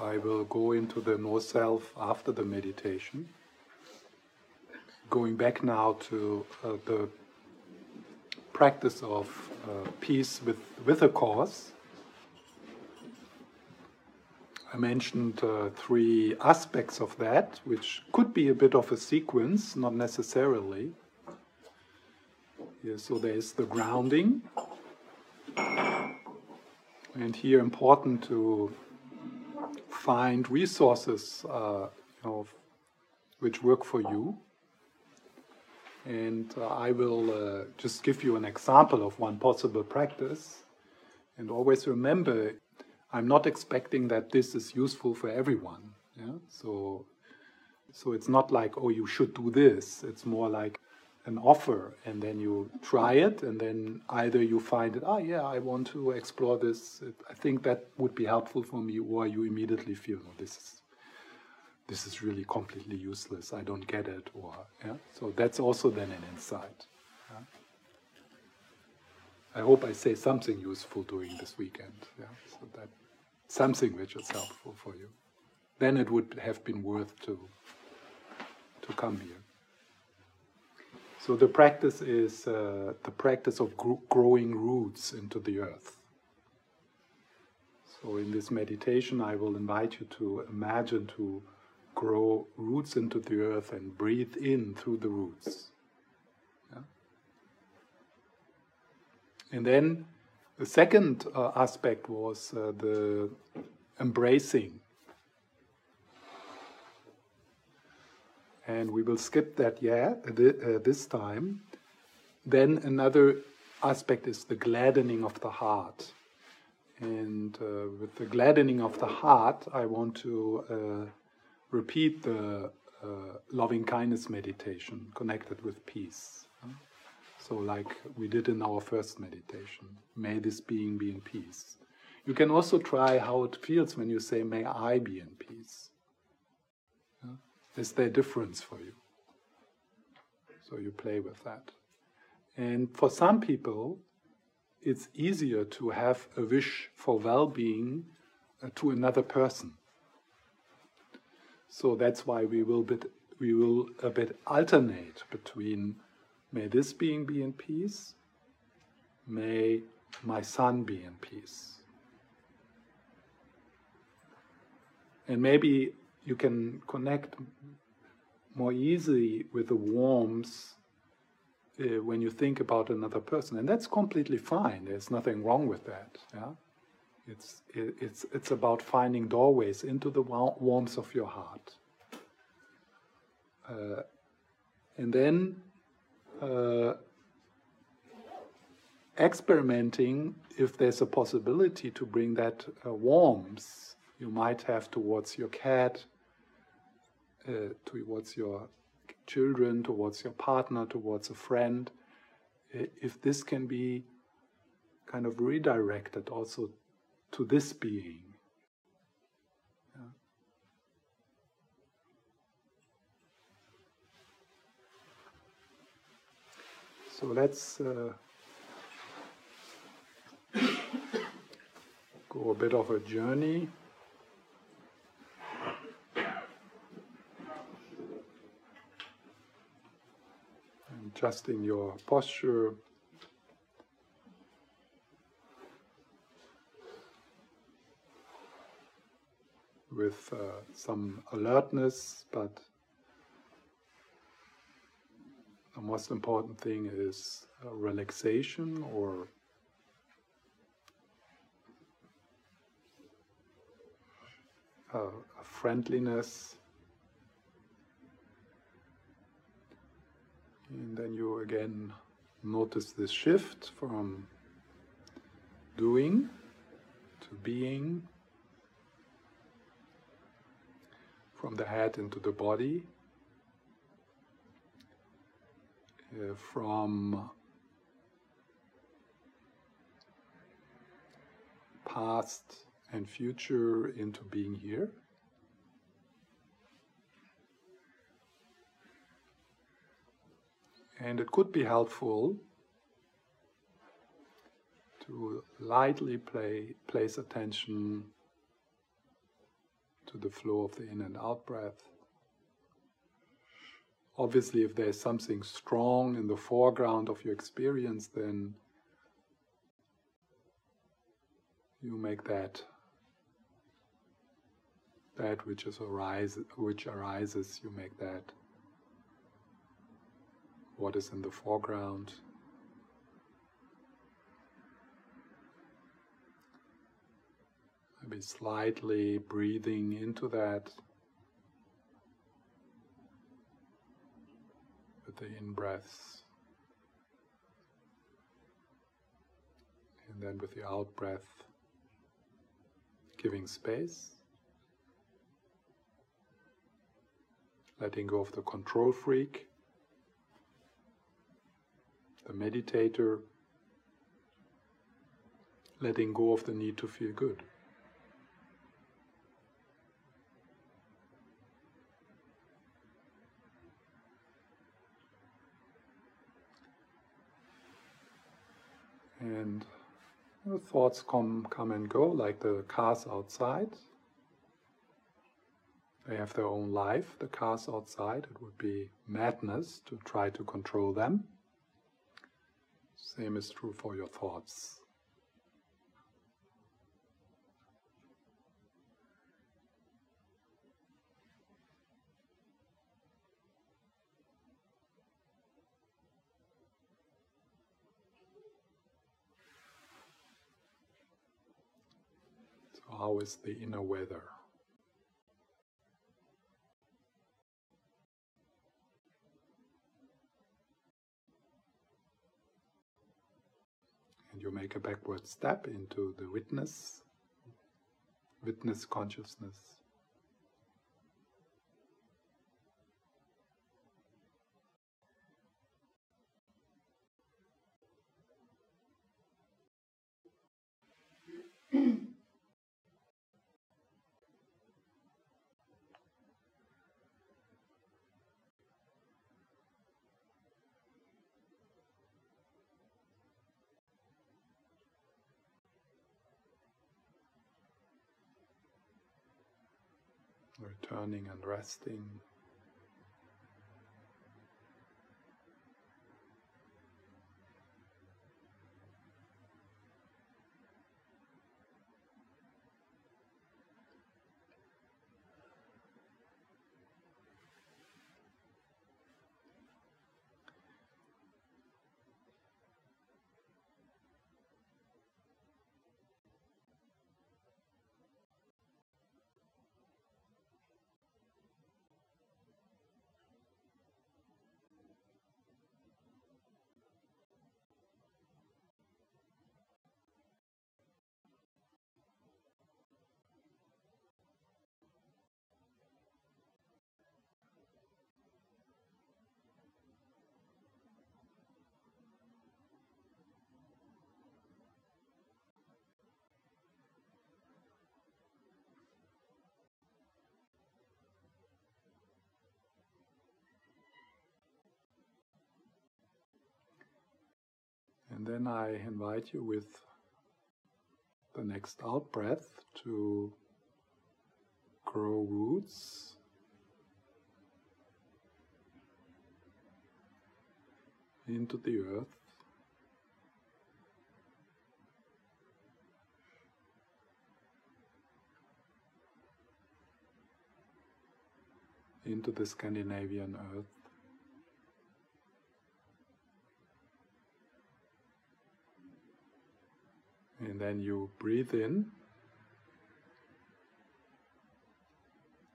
I will go into the no self after the meditation. Going back now to uh, the practice of uh, peace with, with a cause. I mentioned uh, three aspects of that, which could be a bit of a sequence, not necessarily. Yeah, so there is the grounding, and here important to find resources, uh, you know, which work for you. And uh, I will uh, just give you an example of one possible practice. And always remember, I'm not expecting that this is useful for everyone. Yeah? So, so it's not like, oh, you should do this. It's more like an offer, and then you try it, and then either you find it, oh, yeah, I want to explore this. I think that would be helpful for me, or you immediately feel, no, this is this is really completely useless. I don't get it, or yeah. So that's also then an insight. Yeah? I hope I say something useful during this weekend. Yeah, so that something which is helpful for you. Then it would have been worth to to come here. So the practice is uh, the practice of gro- growing roots into the earth. So in this meditation, I will invite you to imagine to grow roots into the earth and breathe in through the roots. Yeah? And then the second uh, aspect was uh, the embracing. And we will skip that yeah, uh, this time. Then another aspect is the gladdening of the heart. And uh, with the gladdening of the heart, I want to uh, repeat the uh, loving kindness meditation connected with peace. So, like we did in our first meditation, may this being be in peace. You can also try how it feels when you say, May I be in peace. Is there a difference for you? So, you play with that. And for some people, it's easier to have a wish for well being uh, to another person. So that's why we will bit, we will a bit alternate between may this being be in peace, may my son be in peace. And maybe you can connect more easily with the warmth uh, when you think about another person, and that's completely fine. There's nothing wrong with that. Yeah, it's it, it's it's about finding doorways into the warmth of your heart, uh, and then uh, experimenting if there's a possibility to bring that uh, warmth you might have towards your cat, uh, towards your children, towards your partner, towards a friend, if this can be kind of redirected also to this being. So let's uh, go a bit of a journey. Adjusting your posture. With uh, some alertness, but the most important thing is relaxation or uh, friendliness. And then you again notice this shift from doing to being, from the head into the body. uh, from past and future into being here. And it could be helpful to lightly play, place attention to the flow of the in and out breath. Obviously, if there's something strong in the foreground of your experience, then you make that that which is which arises, you make that what is in the foreground. Maybe slightly breathing into that with the in breaths. And then with the out breath, giving space. letting go of the control freak, the meditator, letting go of the need to feel good. And the thoughts come come and go like the cars outside. They have their own life, the cars outside. It would be madness to try to control them. Same is true for your thoughts. So, how is the inner weather? And you make a backward step into the witness, witness consciousness. returning and resting. Then I invite you with the next out breath to grow roots. Into the earth. Into the Scandinavian earth. And then you breathe in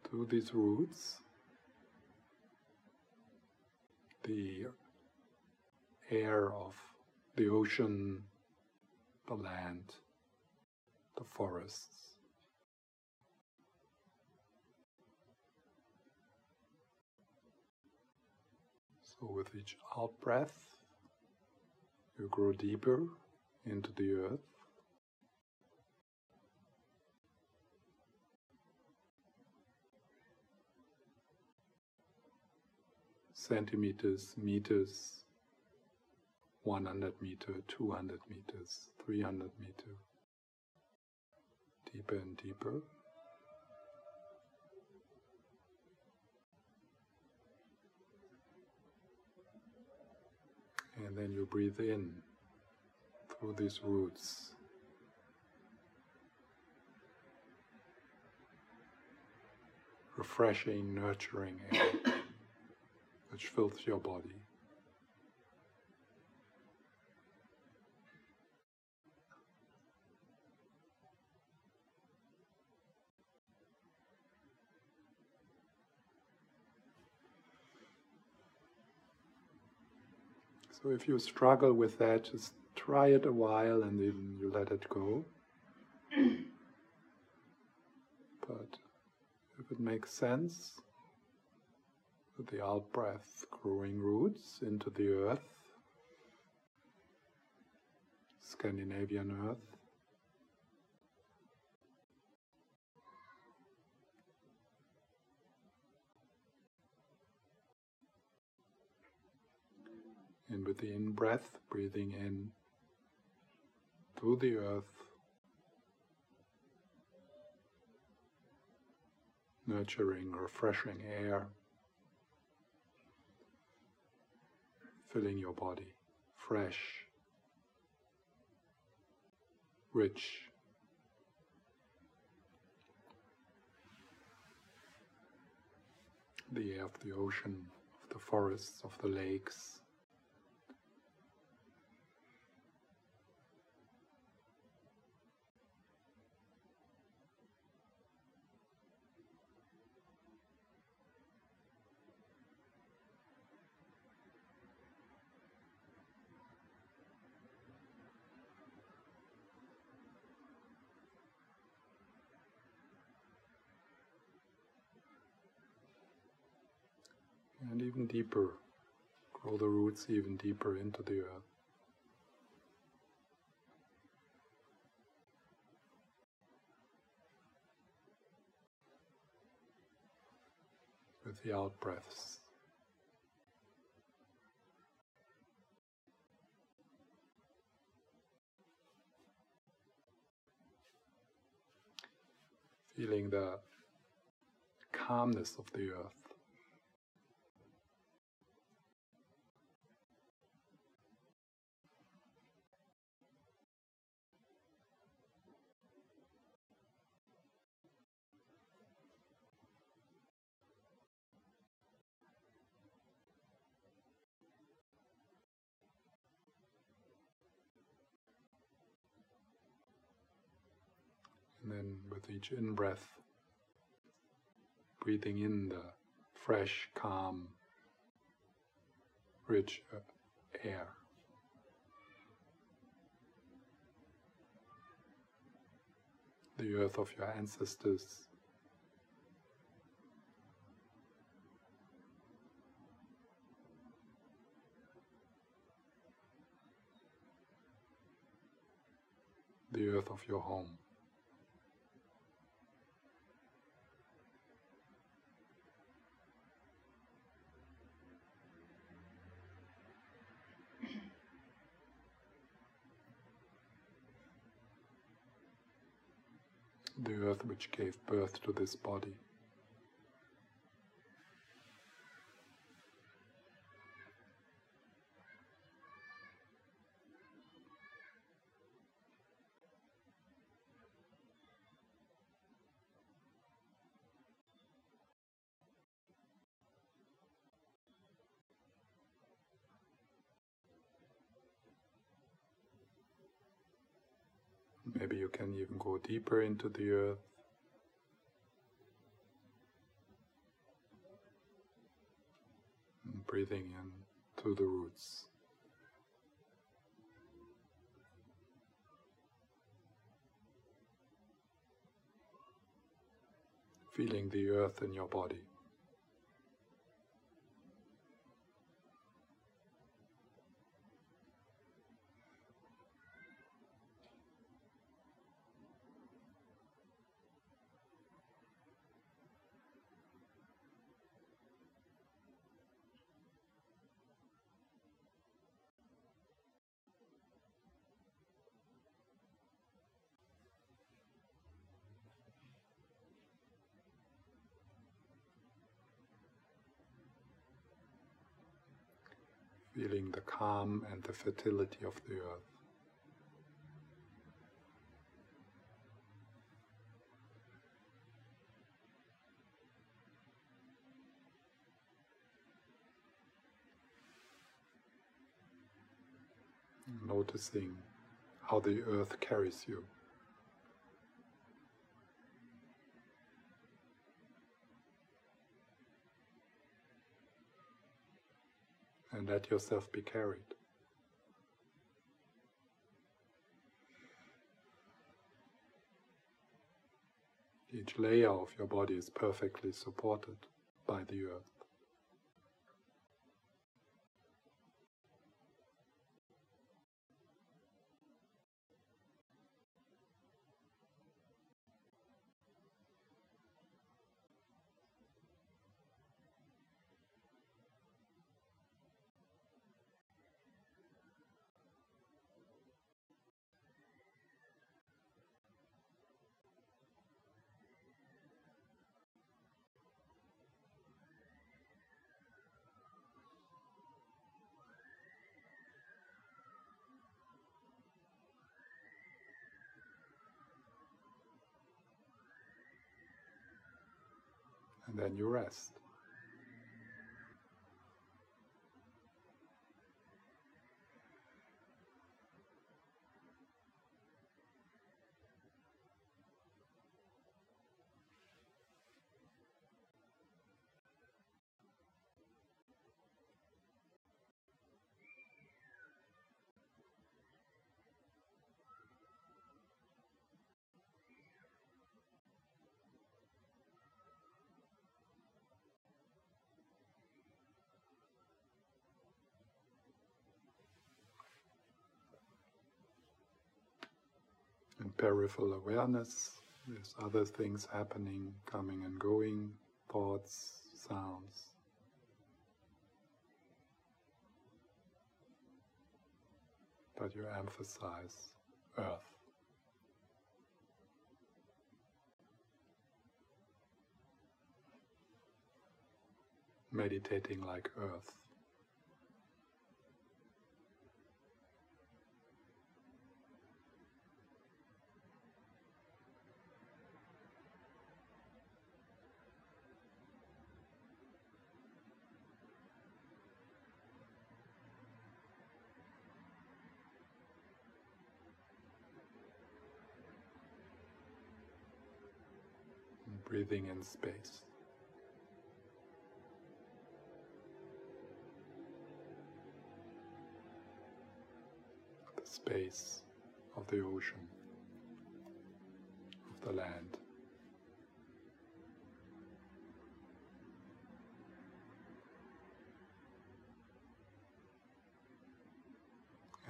through these roots the air of the ocean, the land, the forests. So, with each out breath, you grow deeper into the earth. centimeters, meters, 100 meter, 200 meters, 300 meter, deeper and deeper. And then you breathe in through these roots. Refreshing, nurturing air which fills your body. So if you struggle with that, just try it a while and then you let it go. but if it makes sense, with the out breath growing roots into the earth, Scandinavian earth. And with the in breath, breathing in through the earth, nurturing, refreshing air, filling your body, fresh, rich. The air of the ocean, of the forests, of the lakes. and even deeper. Grow the roots even deeper into the earth. With the out breaths. Feeling the calmness of the earth. Then with each in breath, breathing in the fresh, calm, rich uh, air. The earth of your ancestors. The earth of your home. The earth which gave birth to this body. Maybe you can even go deeper into the earth. And breathing in through the roots. Feeling the earth in your body. The calm and the fertility of the earth. Noticing how the earth carries you. And let yourself be carried. Each layer of your body is perfectly supported by the earth. Then you rest. Peripheral awareness. There's other things happening, coming and going, thoughts, sounds. But you emphasize earth. Meditating like earth. Breathing in space. The space of the ocean, of the land.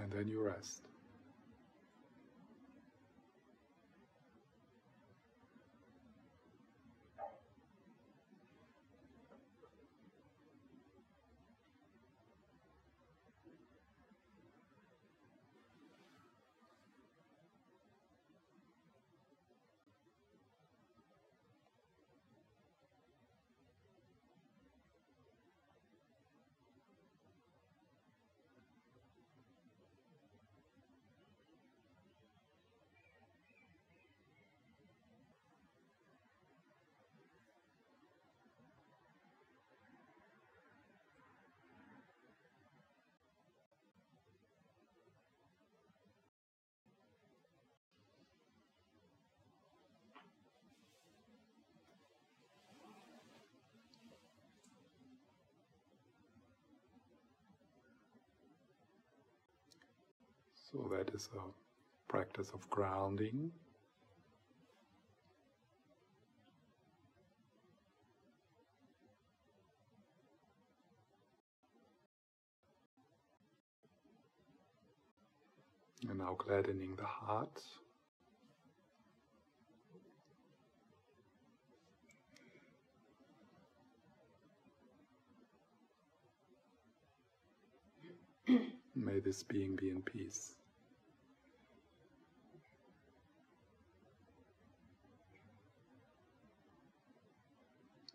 And then you rest. So that is a practice of grounding. And now gladdening the heart. May this being be in peace.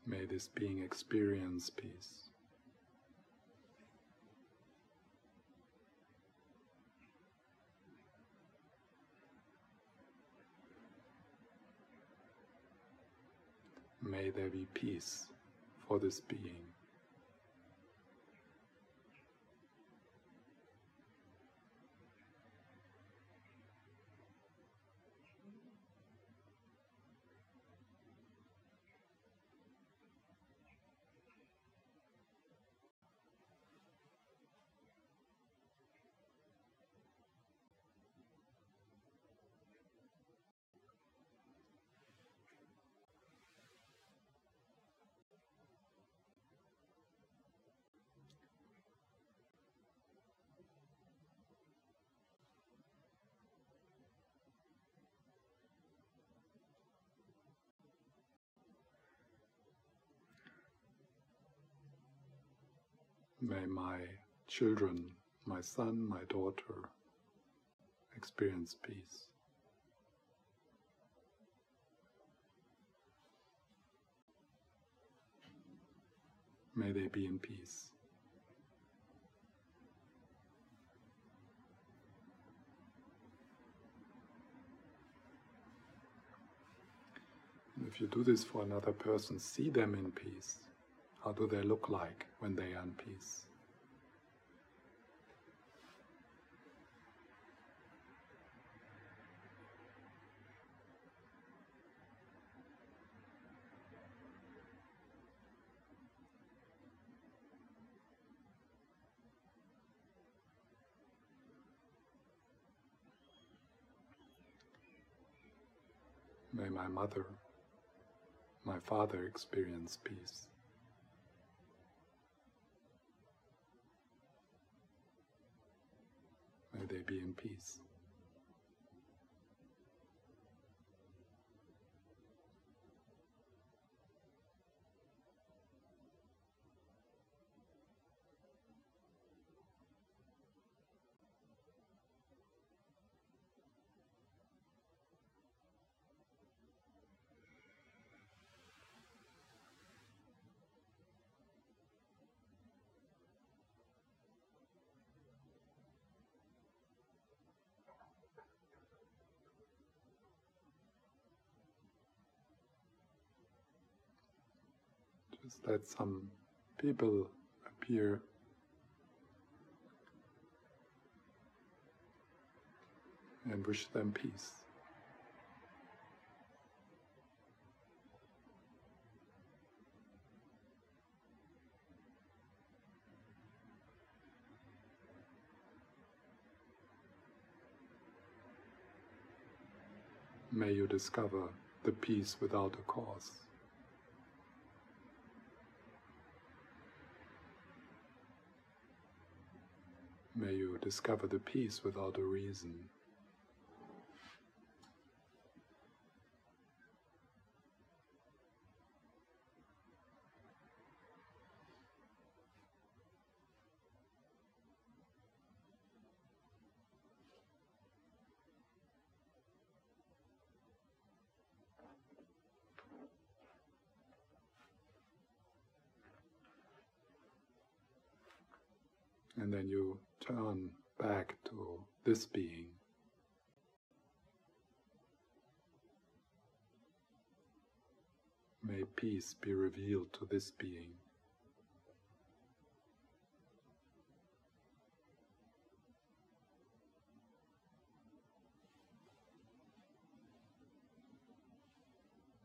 May this being experience peace. May there be peace for this being. May my children, my son, my daughter, experience peace. May they be in peace. If you do this for another person, see them in peace. How do they look like when they are in peace? May my mother, my father experience peace. They be in peace. Just let some people appear. And wish them peace. May you discover the peace without a cause. May you discover the peace without a reason. And then you turn back to this being. May peace be revealed to this being.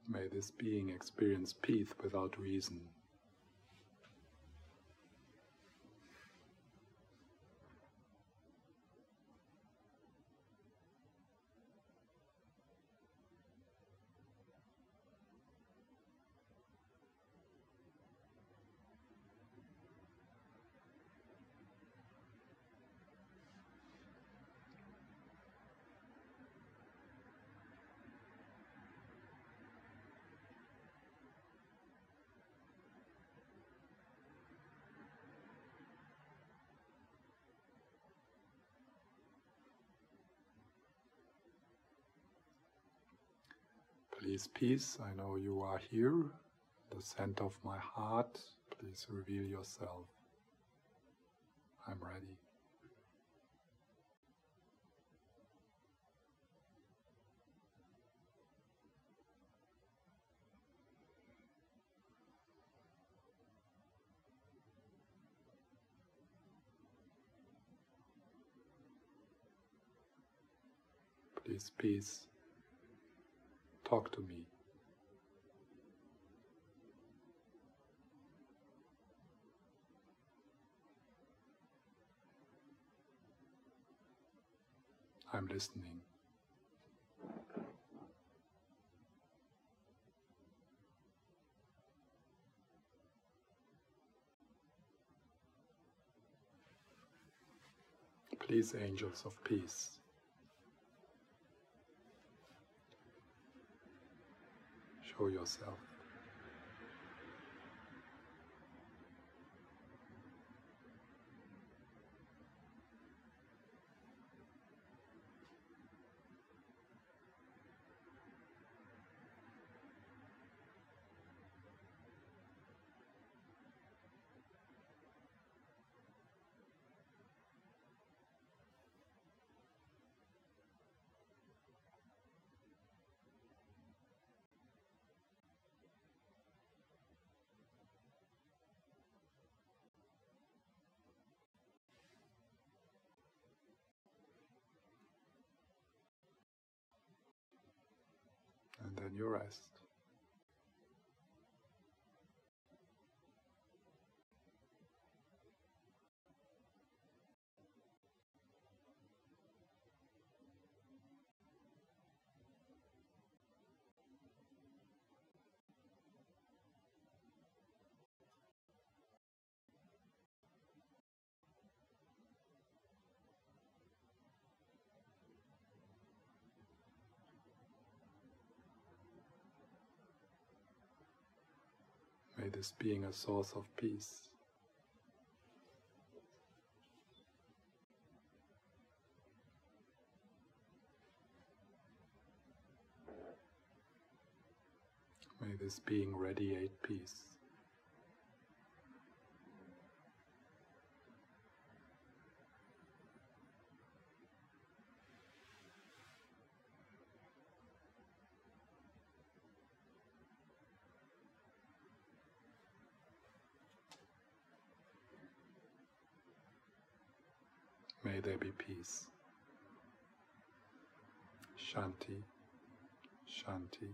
May this being experience peace without reason. Please, peace, I know you are here, the center of my heart. Please reveal yourself. I'm ready. Please, peace. Talk to me. I'm listening. Please, angels of peace. Show yourself. And your you rest. May this being a source of peace. May this being radiate peace. May there be peace. Shanti, Shanti,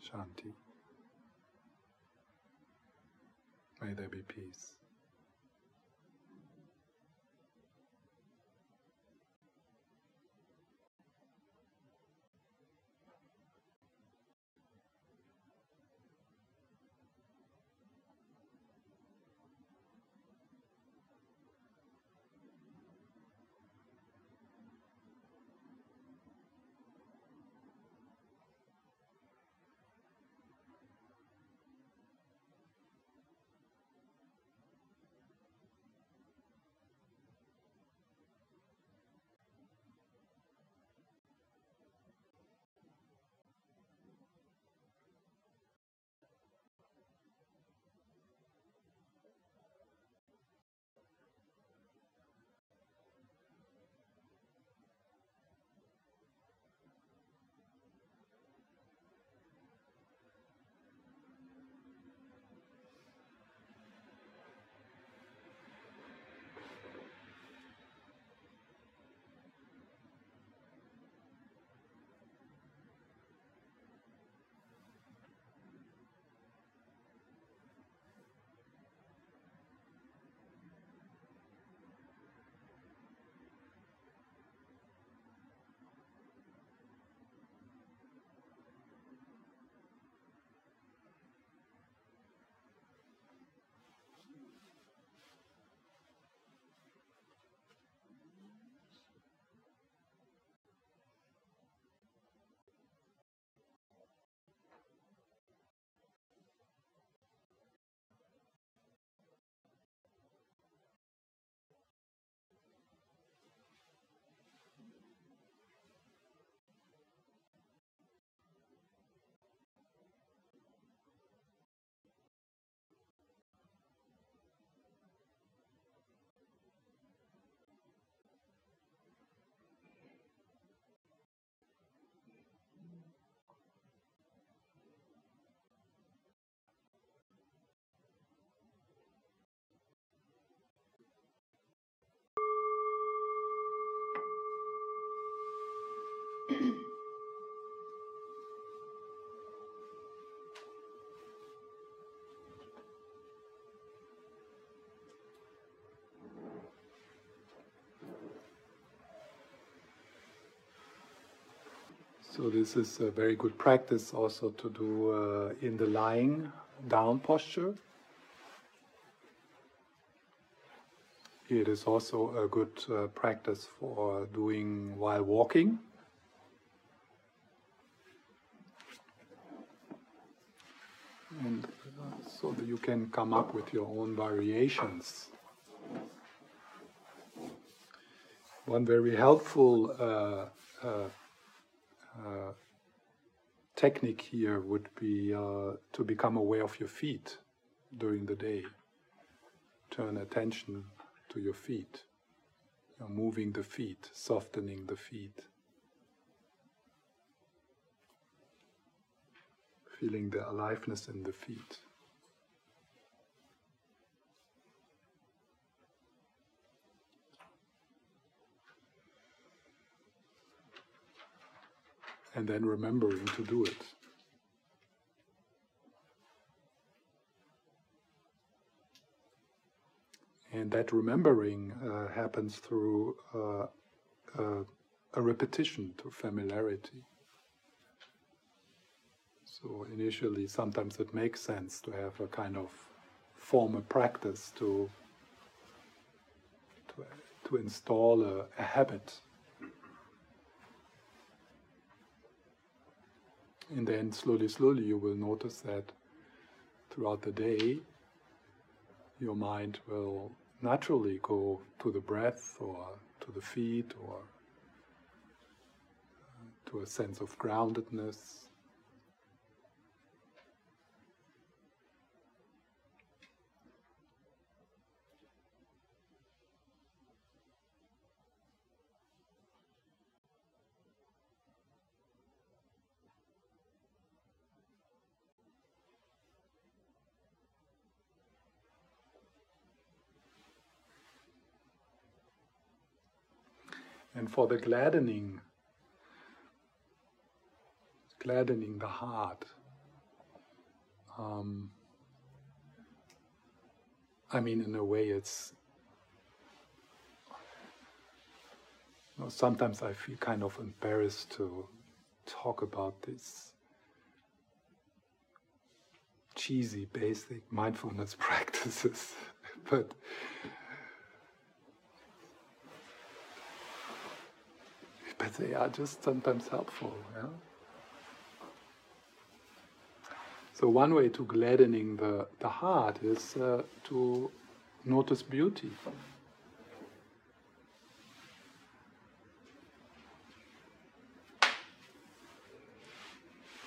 Shanti. May there be peace. So this is a very good practice also to do uh, in the lying down posture. It is also a good uh, practice for doing while walking. And so that you can come up with your own variations. One very helpful uh, uh uh, technique here would be uh, to become aware of your feet during the day. Turn attention to your feet, you know, moving the feet, softening the feet. Feeling the aliveness in the feet. and then remembering to do it. And that remembering uh, happens through uh, uh, a repetition to familiarity. So initially, sometimes it makes sense to have a kind of formal practice to to, to install a, a habit And then slowly, slowly, you will notice that throughout the day, your mind will naturally go to the breath or to the feet or to a sense of groundedness. For the gladdening, gladdening the heart. Um, I mean, in a way, it's. You know, sometimes I feel kind of embarrassed to talk about this cheesy, basic mindfulness practices, but but they are just sometimes helpful. Yeah? So one way to gladdening the, the heart is uh, to notice beauty.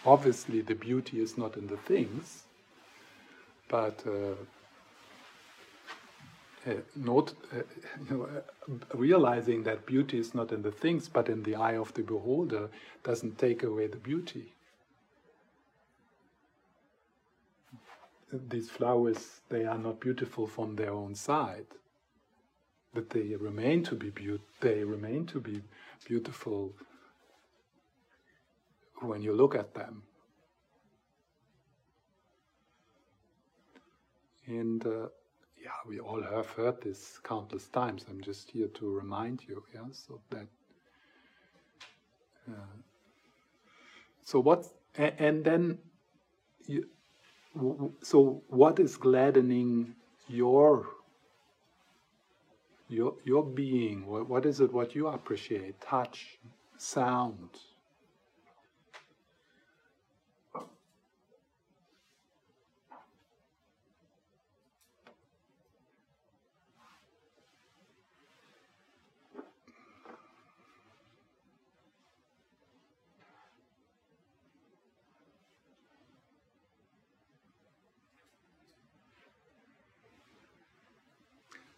Obviously, the beauty is not in the things, but uh, not uh, you know, uh, realizing that beauty is not in the things but in the eye of the beholder doesn't take away the beauty. These flowers, they are not beautiful from their own side, but they remain to be be- they remain to be beautiful when you look at them. And uh, yeah, we all have heard this countless times. I'm just here to remind you, yeah, so that. Uh, so what, and then, you, so what is gladdening your your your being? What, what is it? What you appreciate? Touch, sound.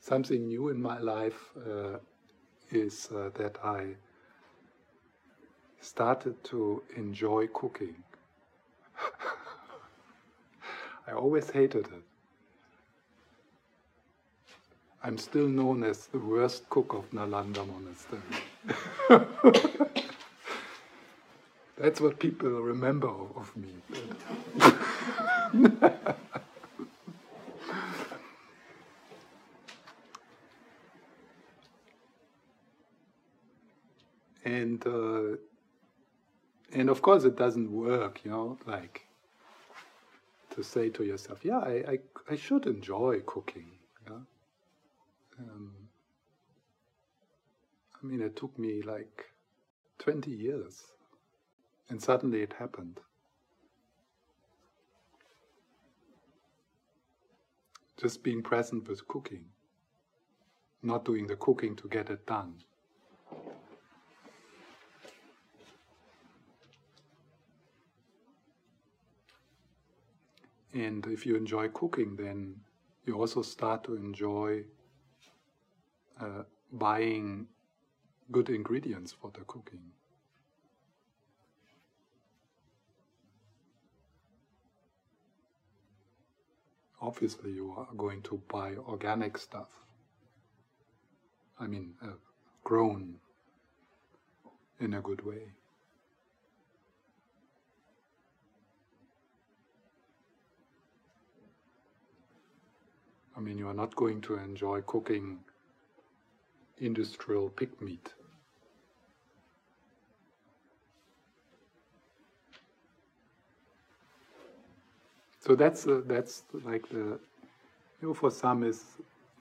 Something new in my life uh, is uh, that I started to enjoy cooking. I always hated it. I'm still known as the worst cook of Nalanda Monastery. That's what people remember of, of me. and uh, and of course it doesn't work, you know, like to say to yourself, yeah, I, I, I should enjoy cooking. Yeah? Um, I mean, it took me like 20 years, and suddenly it happened. Just being present with cooking, not doing the cooking to get it done. And if you enjoy cooking, then you also start to enjoy uh, buying good ingredients for the cooking. Obviously, you are going to buy organic stuff. I mean, uh, grown in a good way. I mean, you are not going to enjoy cooking industrial pig meat. So that's uh, that's like the you know for some is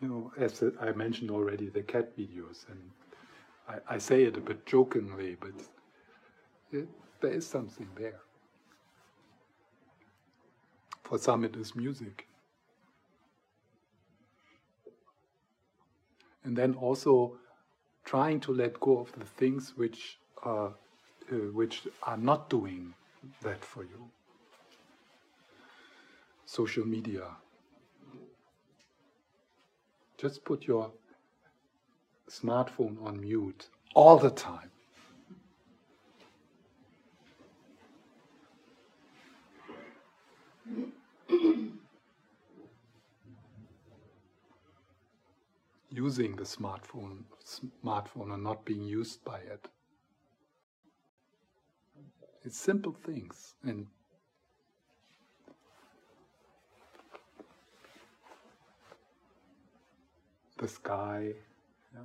you know as I mentioned already the cat videos and I, I say it a bit jokingly but it, there is something there. For some it is music. And then also trying to let go of the things which are, uh, which are not doing that for you. Social media. Just put your smartphone on mute all the time. using the smartphone, smartphone and not being used by it. It's simple things and the sky. Yeah?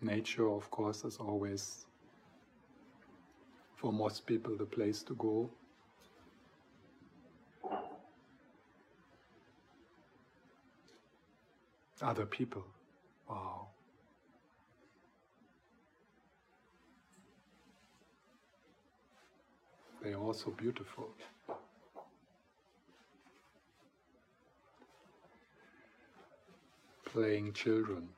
Nature, of course, is always, for most people, the place to go. Other people. Wow. They are also beautiful. Playing children.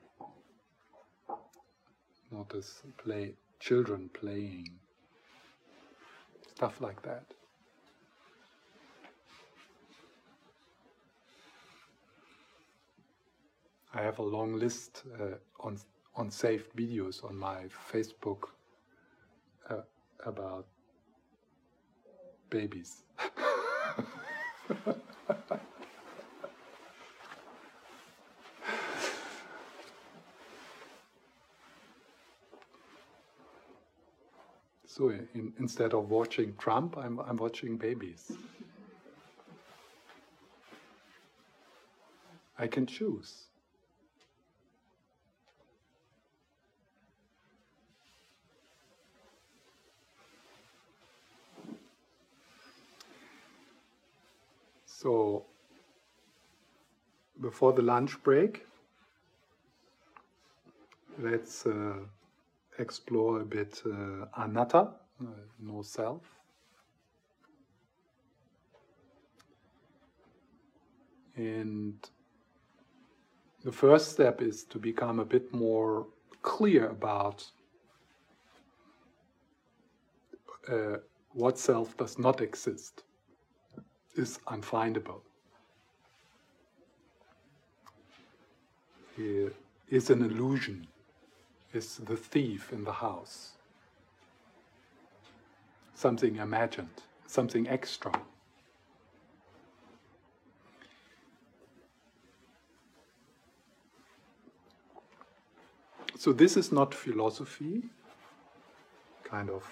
Notice play children playing. Stuff like that. I have a long list uh, on on saved videos on my Facebook uh, about babies. so in, instead of watching Trump, I'm, I'm watching babies. I can choose. So, before the lunch break, let's uh, explore a bit uh, anatta, uh, no self. And the first step is to become a bit more clear about uh, what self does not exist is unfindable. He is an illusion, is the thief in the house. Something imagined, something extra. So this is not philosophy, kind of,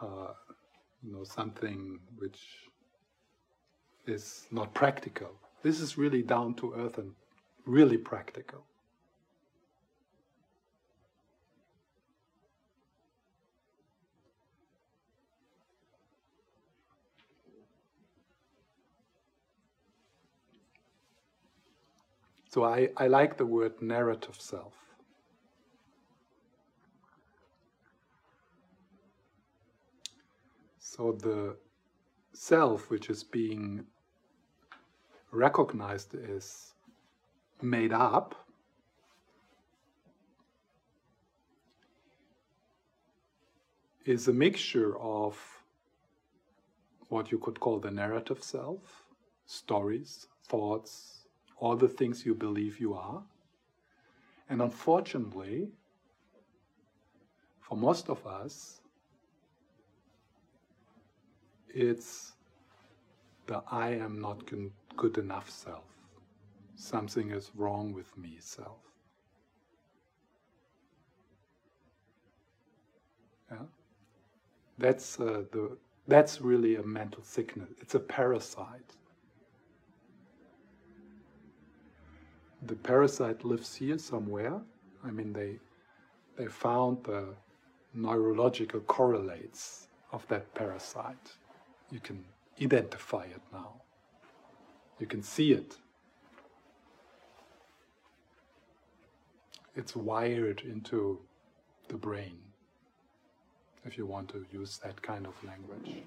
uh, you know, something which is not practical. This is really down to earth and really practical. So I, I like the word narrative self. So the self, which is being recognized as made up, is a mixture of what you could call the narrative self, stories, thoughts, all the things you believe you are. And unfortunately, for most of us, it's the I am not good enough self. Something is wrong with me self. Yeah? That's, uh, the, that's really a mental sickness. It's a parasite. the parasite lives here somewhere. I mean, they they found the neurological correlates of that parasite. You can identify it now. You can see it. It's wired into the brain, if you want to use that kind of language.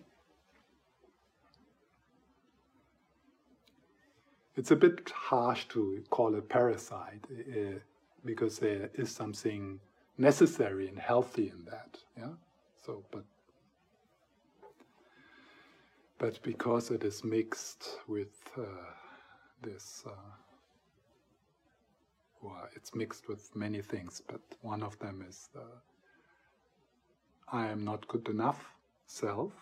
it's a bit harsh to call it parasite uh, because there is something necessary and healthy in that. Yeah. So, but but because it is mixed with uh, this, uh, well, it's mixed with many things. But one of them is the I am not good enough self.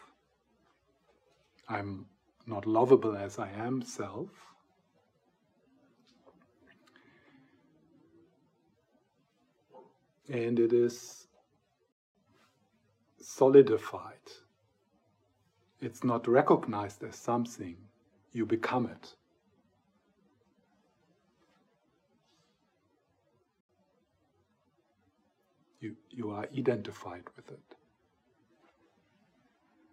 I'm not lovable as I am self and it is solidified. It's not recognized as something, you become it. You, you are identified with it.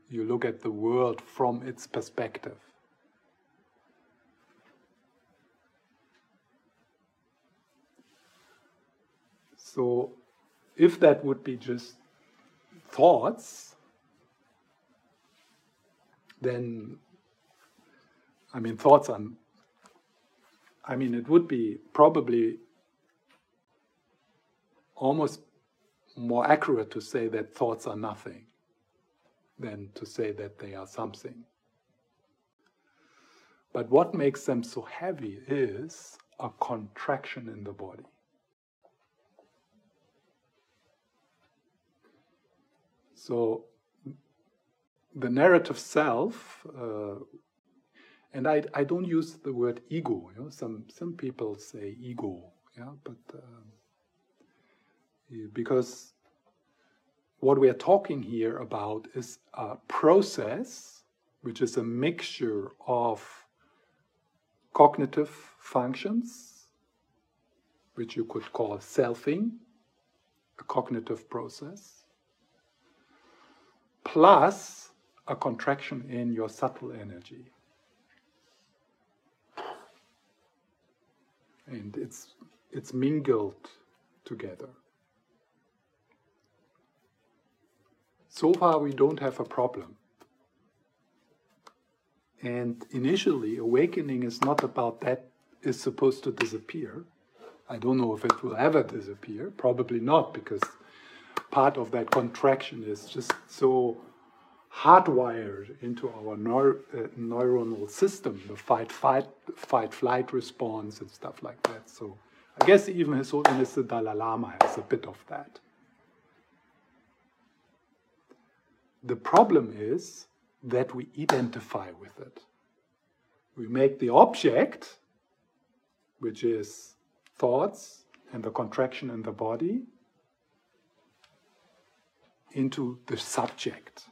You look at the world from its perspective. So if that would be just thoughts, then, I mean, thoughts on, I mean, it would be probably almost more accurate to say that thoughts are nothing than to say that they are something. But what makes them so heavy is a contraction in the body. So the narrative self, uh, and I, I don't use the word ego. You know, some some people say ego, yeah, but uh, because what we are talking here about is a process which is a mixture of cognitive functions, which you could call selfing, a cognitive process, plus a contraction in your subtle energy. And it's, it's mingled together. So far, we don't have a problem. And initially, awakening is not about that is supposed to disappear. I don't know if it will ever disappear, probably not, because part of that contraction is just so hardwired into our neur- uh, neuronal system, the fight, fight, fight, flight response and stuff like that. So I guess even His Holiness the Dalai Lama has a bit of that. The problem is that we identify with it. We make the object, which is thoughts, and the contraction in the body into the subject.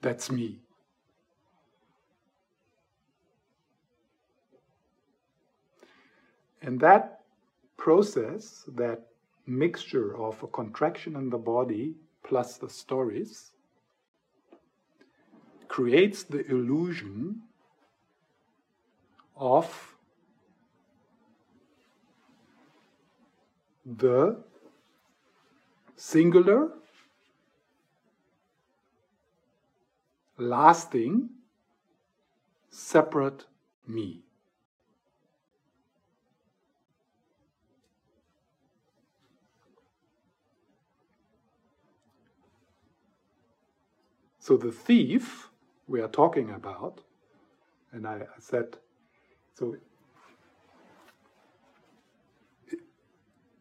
That's me. And that process, that mixture of a contraction in the body plus the stories, creates the illusion of the singular, lasting, separate me. So the thief we are talking about, and I, said, so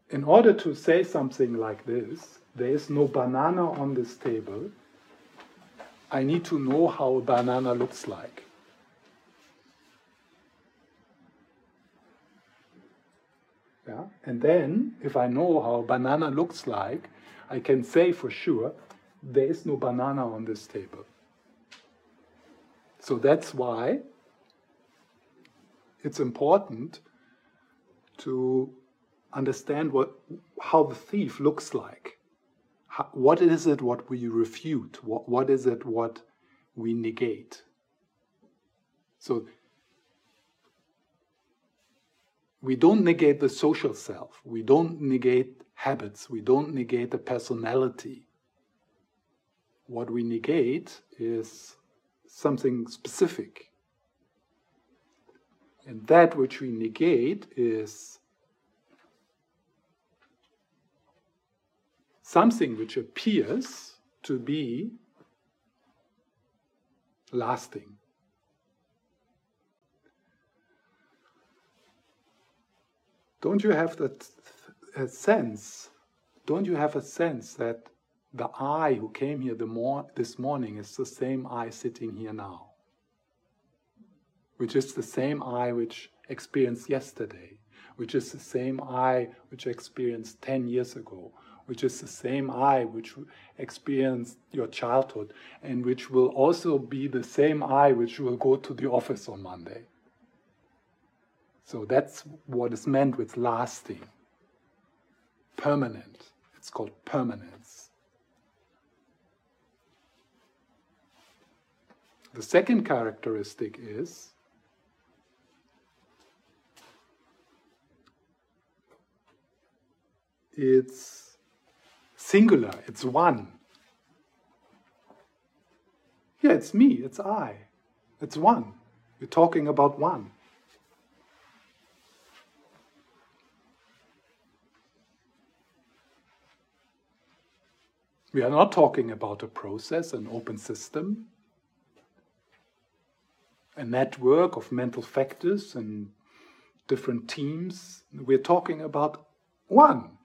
in order to say something like this, there is no banana on this table. I need to know how a banana looks like. Yeah? And then, if I know how a banana looks like, I can say for sure there is no banana on this table. So that's why it's important to understand what, how the thief looks like. What is it what we refute? What, what is it what we negate? So we don't negate the social self, we don't negate habits, we don't negate the personality what we negate is something specific. And that which we negate is something which appears to be lasting. Don't you have that sense? Don't you have a sense that the I who came here mor- this morning is the same I sitting here now, which is the same I which experienced yesterday, which is the same I which experienced 10 years ago, which is the same I which experienced your childhood, and which will also be the same I which will go to the office on Monday. So that's what is meant with lasting, permanent. It's called permanence. The second characteristic is it's singular, it's one. Yeah, it's me, it's I, it's one. You're talking about one. We are not talking about a process, an open system a network of mental factors and different teams. We're talking about one.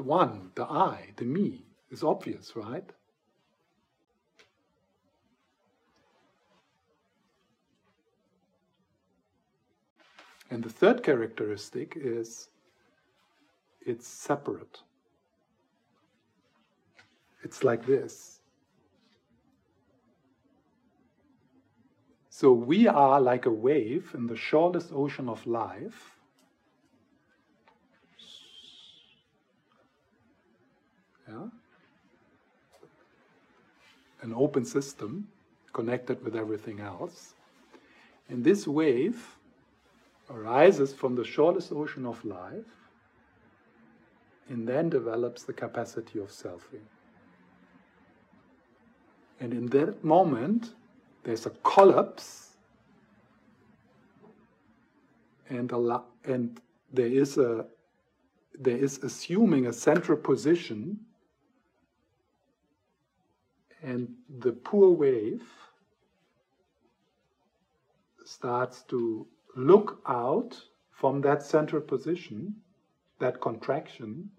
The one, the I, the me is obvious, right? And the third characteristic is it's separate. It's like this So we are like a wave in the shoreless ocean of life. Yeah? An open system connected with everything else. And this wave arises from the shoreless ocean of life and then develops the capacity of selfing. And in that moment, there's a collapse and a and there is a there is assuming a central position and the poor wave starts to look out from that central position that contraction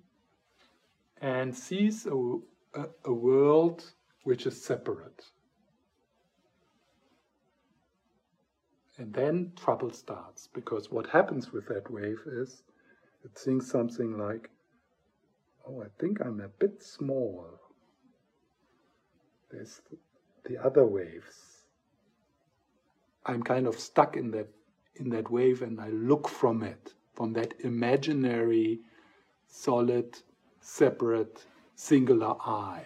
and sees a, a, a world which is separate And then trouble starts because what happens with that wave is it thinks something like, oh, I think I'm a bit small. There's the other waves. I'm kind of stuck in that in that wave and I look from it, from that imaginary, solid, separate, singular I.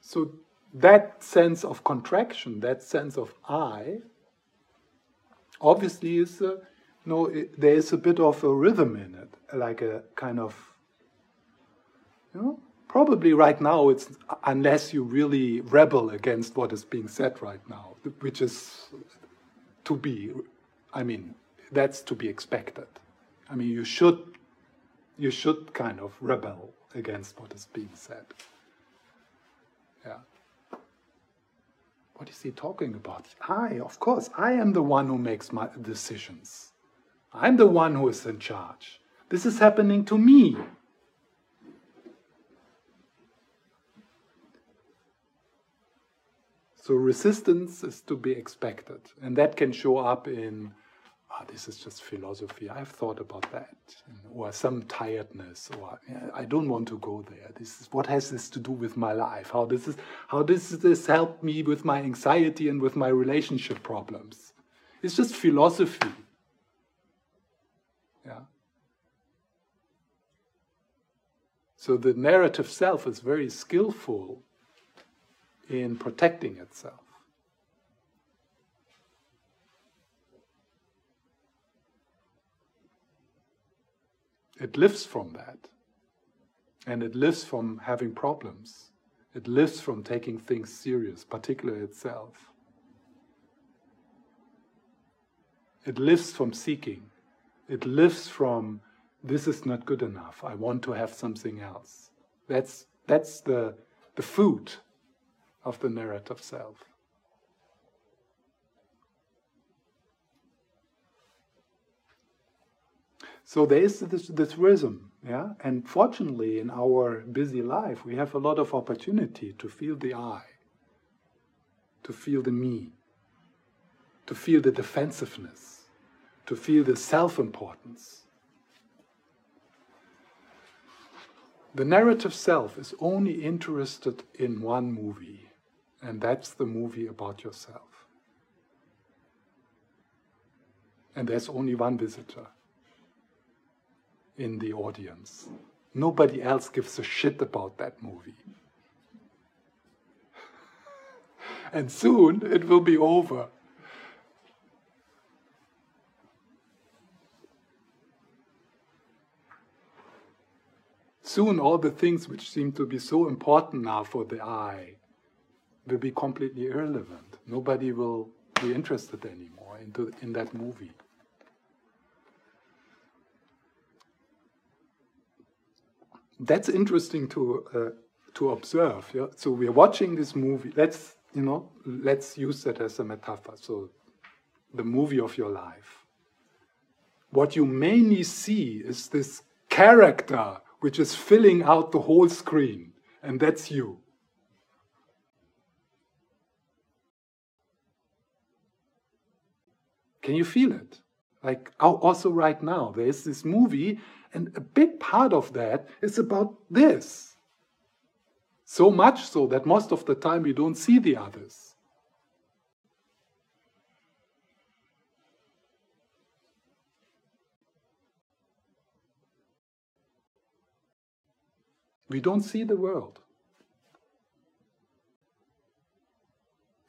So that sense of contraction, that sense of I, obviously is no, it, there is a bit of a rhythm in it, like a kind of, you know, probably right now it's unless you really rebel against what is being said right now, which is to be, I mean, that's to be expected. I mean, you should, you should kind of rebel against what is being said. Yeah. What is he talking about? I, of course, I am the one who makes my decisions. I'm the one who is in charge. This is happening to me. So resistance is to be expected, and that can show up in oh, this is just philosophy. I've thought about that, or some tiredness, or I don't want to go there. This is what has this to do with my life? How does this how does this help me with my anxiety and with my relationship problems? It's just philosophy. Yeah. So the narrative self is very skillful in protecting itself. It lives from that. And it lives from having problems. It lives from taking things serious, particularly itself. It lives from seeking. It lives from this is not good enough. I want to have something else. That's, that's the, the food of the narrative self. So there is this, this rhythm, yeah. And fortunately, in our busy life, we have a lot of opportunity to feel the I, to feel the me, to feel the defensiveness, to feel the self-importance. The narrative self is only interested in one movie, and that's the movie about yourself. And there's only one visitor in the audience. Nobody else gives a shit about that movie. and soon it will be over. Soon, all the things which seem to be so important now for the I will be completely irrelevant. Nobody will be interested anymore into, in that movie. That's interesting to uh, to observe. Yeah? So we're watching this movie. Let's you know, let's use that as a metaphor. So the movie of your life. What you mainly see is this character which is filling out the whole screen, and that's you. Can you feel it? Like also right now, there is this movie and a big part of that is about this. So much so that most of the time we don't see the others. We don't see the world.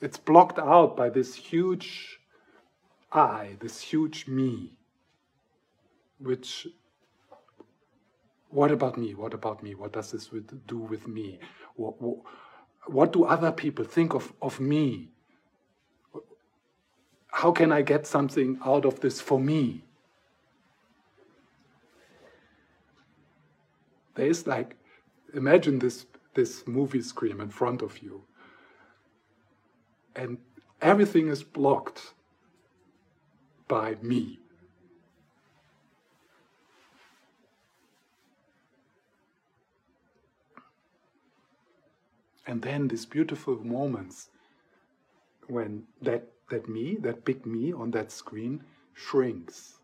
It's blocked out by this huge I, this huge me, which what about me? What about me? What does this do with me? What, what, what do other people think of, of me? How can I get something out of this for me? There is like, imagine this, this movie screen in front of you, and everything is blocked by me. And then these beautiful moments when that, that me, that big me on that screen, shrinks.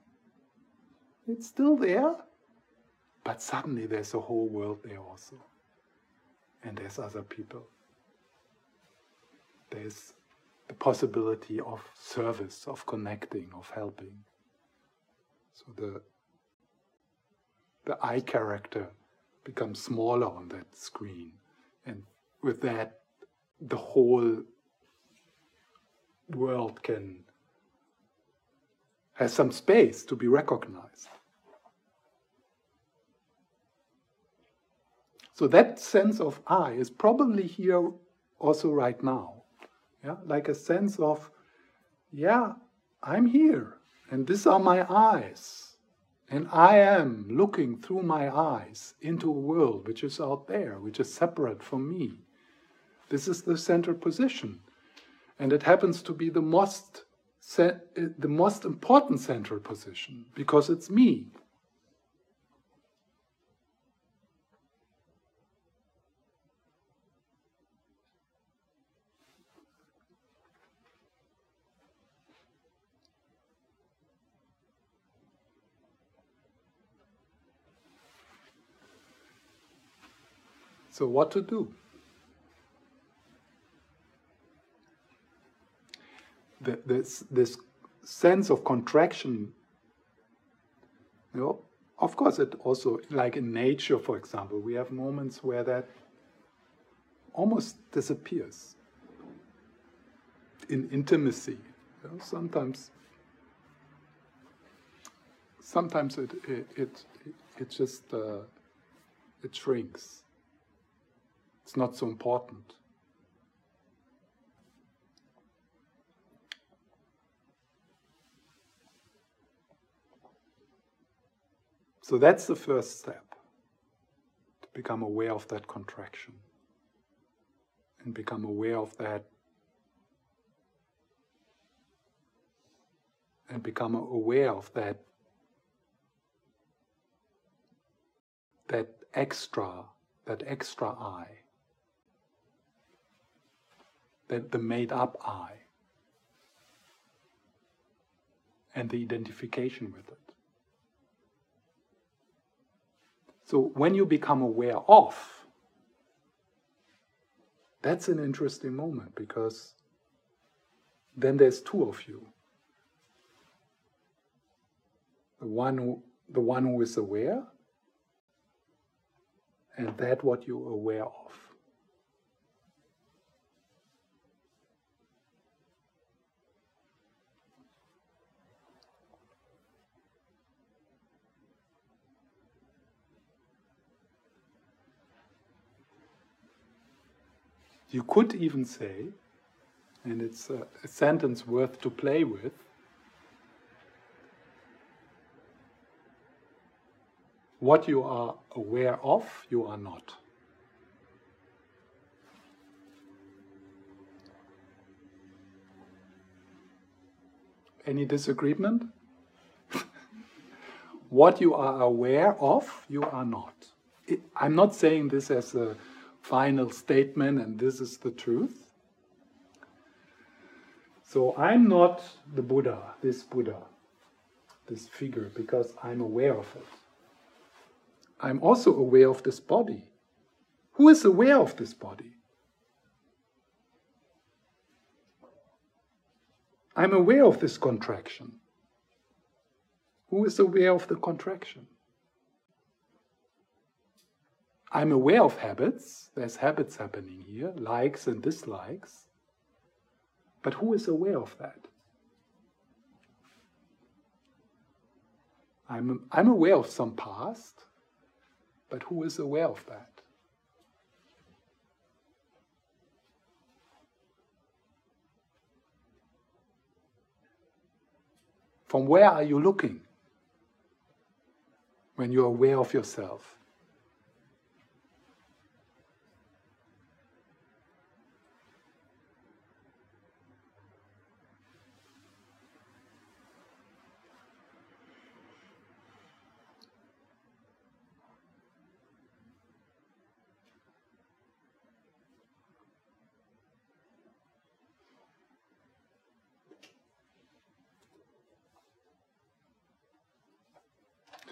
It's still there, but suddenly there's a whole world there also. And there's other people. There's the possibility of service, of connecting, of helping. So the the I character becomes smaller on that screen. And with that, the whole world can has some space to be recognized. So that sense of I is probably here also right now. Yeah, like a sense of, yeah, I'm here, and these are my eyes. And I am looking through my eyes into a world which is out there, which is separate from me. This is the central position. And it happens to be the most, eh, the most important central position because it's me. So, what to do? The, this, this sense of contraction, you know, of course, it also, like in nature, for example, we have moments where that almost disappears. In intimacy, you know, sometimes, sometimes it it it, it just uh, it shrinks. It's not so important. So that's the first step to become aware of that contraction and become aware of that and become aware of that that extra that extra I that the made up I, and the identification with it. So when you become aware of, that's an interesting moment because then there's two of you. The one who, the one who is aware, and that what you're aware of. You could even say, and it's a, a sentence worth to play with, what you are aware of, you are not. Any disagreement? what you are aware of, you are not. It, I'm not saying this as a final statement and this is the truth. So I'm not the Buddha, this Buddha, this figure, because I'm aware of it. I'm also aware of this body. Who is aware of this body? I'm aware of this contraction. Who is aware of the contraction? I'm aware of habits. There's habits happening here, likes and dislikes. But who is aware of that? I'm, I'm aware of some past, but who is aware of that? From where are you looking when you're aware of yourself?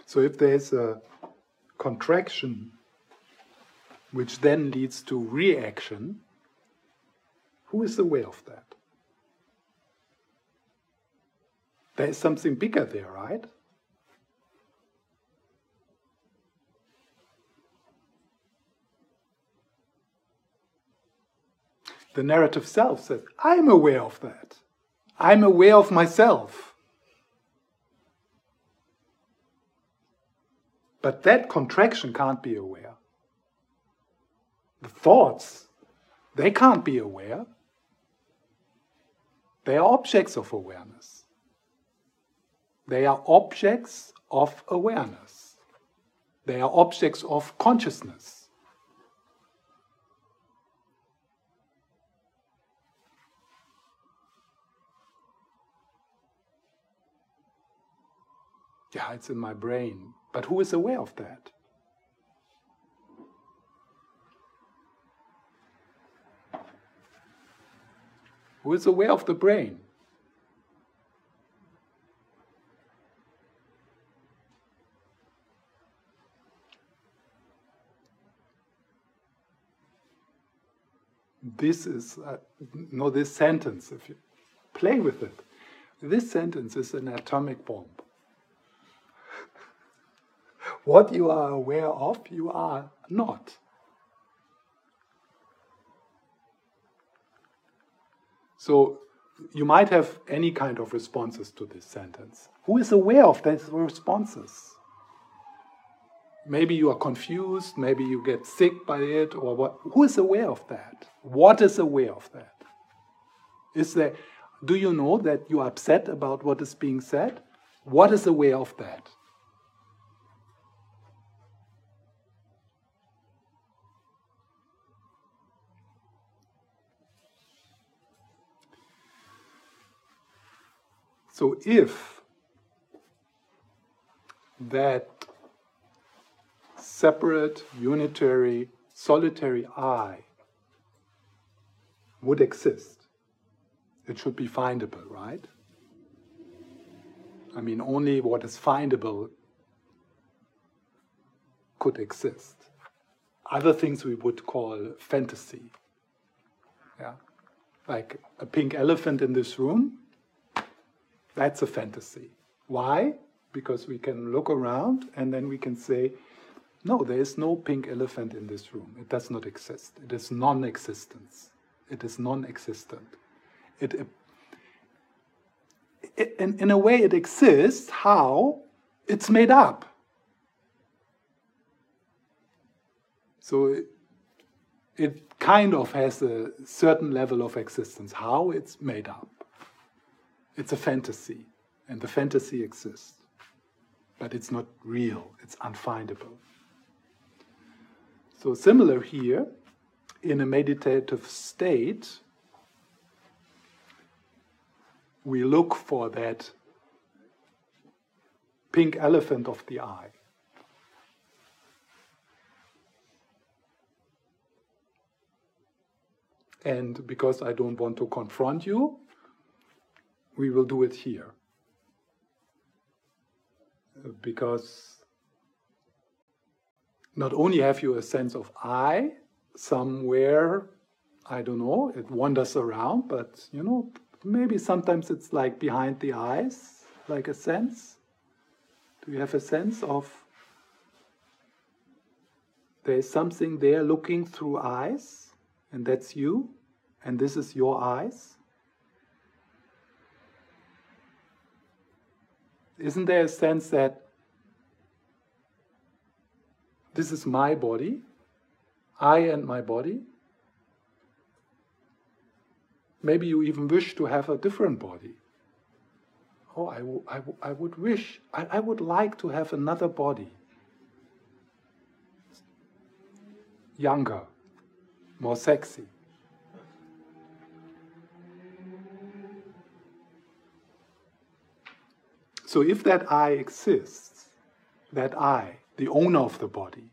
So if there's a contraction which then leads to reaction, who is aware of that? There is something bigger there, right? The narrative self says, I'm aware of that. I'm aware of myself. But that contraction can't be aware. The thoughts, they can't be aware. They are objects of awareness. They are objects of awareness. They are objects of consciousness. Yeah, it's in my brain. But who is aware of that? Who is aware of the brain? This is, uh, no, this sentence, if you play with it, this sentence is an atomic bomb. What you are aware of, you are not. So you might have any kind of responses to this sentence. Who is aware of these responses? Maybe you are confused, maybe you get sick by it, or what? Who is aware of that? What is aware of that? Is there, do you know that you are upset about what is being said? What is aware of that? So if that separate, unitary, solitary I would exist, it should be findable, right? I mean, only what is findable could exist. Other things we would call fantasy. Yeah. Like a pink elephant in this room that's a fantasy. Why? Because we can look around and then we can say, no, there is no pink elephant in this room. It does not exist. It is non existence. It is non existent. It, it, in, in a way, it exists. How? It's made up. So it, it kind of has a certain level of existence. How? It's made up. It's a fantasy, and the fantasy exists. But it's not real, it's unfindable. So, similar here, in a meditative state, we look for that pink elephant of the I. And because I don't want to confront you, we will do it here. Because not only have you a sense of I somewhere, I don't know, it wanders around, but you know, maybe sometimes it's like behind the eyes, like a sense. Do you have a sense of there's something there looking through eyes, and that's you, and this is your eyes? Isn't there a sense that this is my body, I and my body? Maybe you even wish to have a different body. Oh, I, would wish, I, I would like to have another body. Younger, more sexy. So if that I exists, that I, the owner of the body,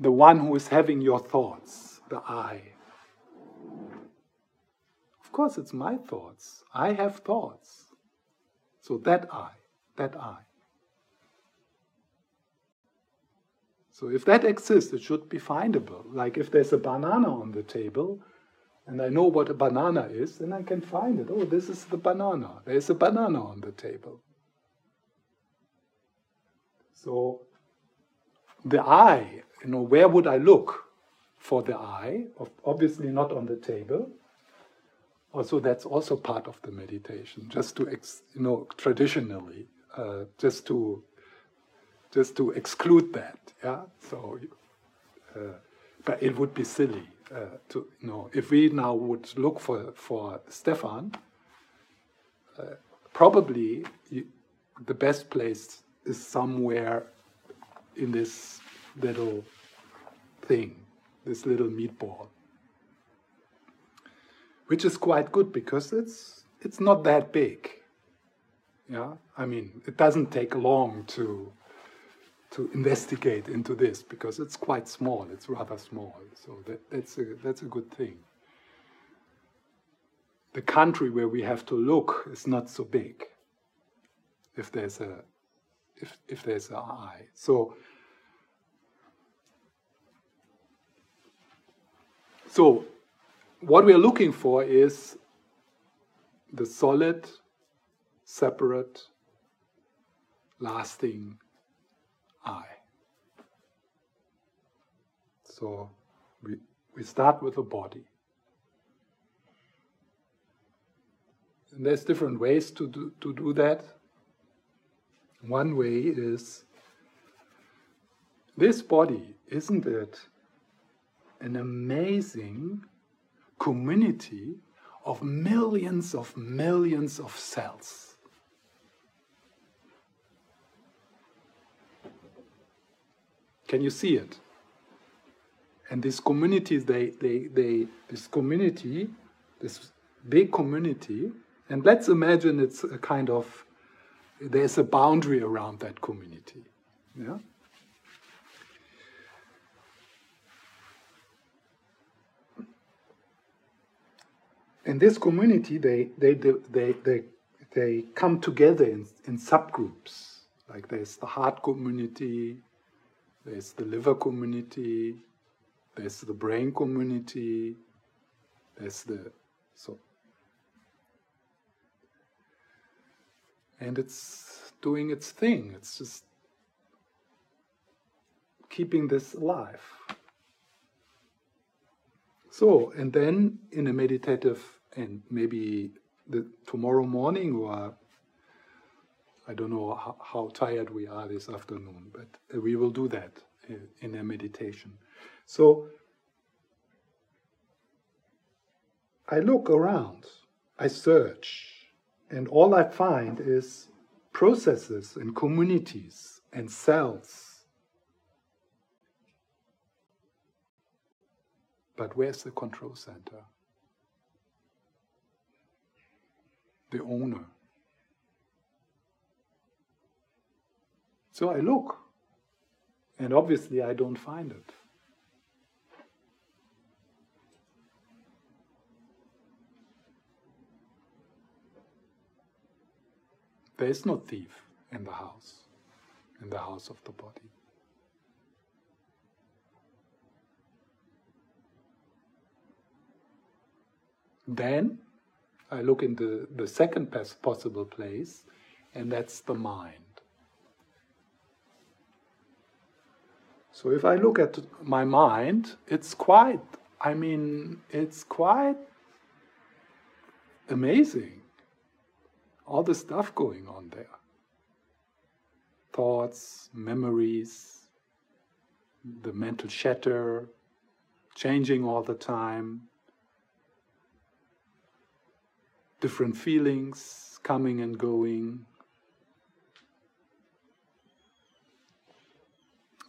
the one who is having your thoughts, the I, of course it's my thoughts. I have thoughts. So that I, that I. So if that exists, it should be findable. Like if there's a banana on the table, and I know what a banana is, then I can find it. Oh, this is the banana. There's a banana on the table. So the I, you know, where would I look for the I? Obviously not on the table. Also, that's also part of the meditation, just to, ex, you know, traditionally, uh, just to, just to exclude that. Yeah. So, uh, but it would be silly uh, to, you know, if we now would look for for Stefan. Uh, probably you, the best place is somewhere in this little thing, this little meatball which is quite good because it's it's not that big. Yeah, I mean, it doesn't take long to to investigate into this because it's quite small. It's rather small, so that, that's a that's a good thing. The country where we have to look is not so big. If there's a if if there's an I, so. So what we are looking for is the solid, separate, lasting I. So we, we start with the body. And there's different ways to do, to do that. One way is this body, isn't it an amazing community of millions of millions of cells. Can you see it? And these communities, they, they, they, this community, this big community, and let's imagine it's a kind of, there's a boundary around that community. Yeah? in this community, they, they, they, they, they, come together in, in subgroups. Like there's the heart community, there's the liver community, there's the brain community, there's the so and it's doing its thing. It's just keeping this alive. So, and then in a meditative, and maybe the, tomorrow morning, or I don't know how, how, tired we are this afternoon, but we will do that uh, in a meditation. So, I look around, I search, and all I find is processes and communities and cells But where's the control center? The owner. So I look, and obviously I don't find it. There is no thief in the house, in the house of the body. Then I look into the second possible place, and that's the mind. So if I look at my mind, it's quite, I mean, it's quite amazing. All the stuff going on there thoughts, memories, the mental chatter, changing all the time. different feelings coming and going.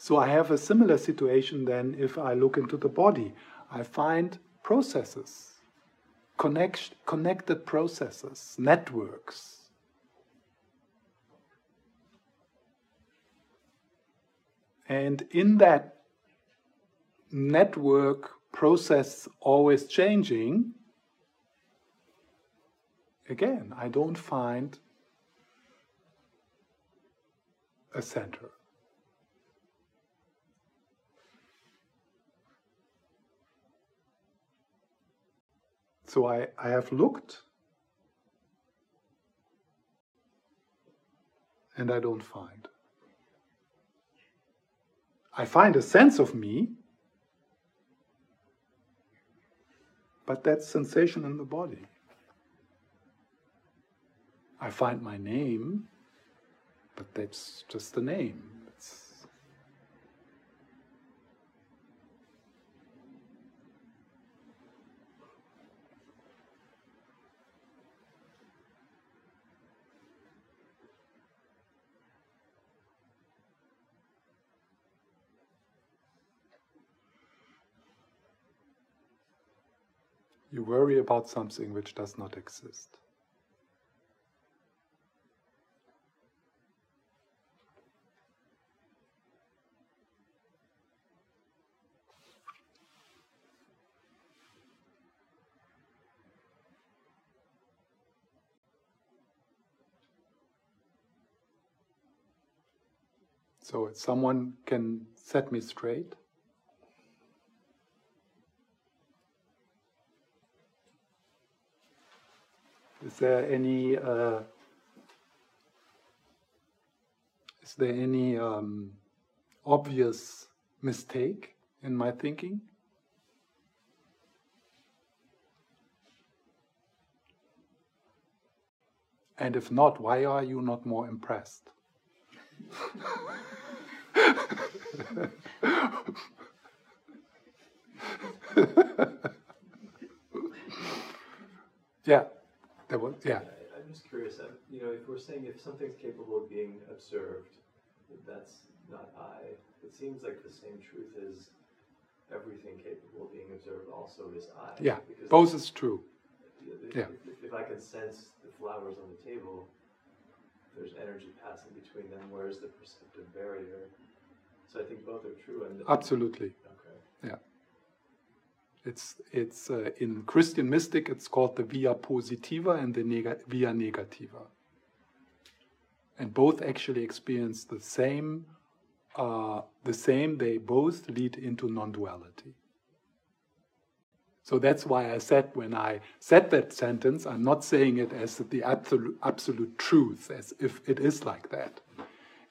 So I have a similar situation then if I look into the body. I find processes, connect, connected processes, networks. And in that network process always changing, again, I don't find a center. So I, I have looked and I don't find. I find a sense of me, but that's sensation in the body. I find my name, but that's just the name. It's You worry about something which does not exist. So someone can set me straight. Is there any uh, is there any um, obvious mistake in my thinking? And if not, why are you not more impressed? yeah, that was yeah. I, am just curious. I'm, you know, if we're saying if something's capable of being observed, that's not I. It seems like the same truth is everything capable of being observed also is I. Yeah, both is true. If, yeah. If, if I can sense the flowers on the table, there's energy passing between them. Where's the perceptive barrier? So I think both are true. And absolutely. Okay. Yeah. It's it's uh, in Christian mystic. It's called the via positiva and the neg- via negativa. And both actually experience the same. Uh, the same. They both lead into non-duality. So that's why I said when I said that sentence, I'm not saying it as the absolute, absolute truth, as if it is like that.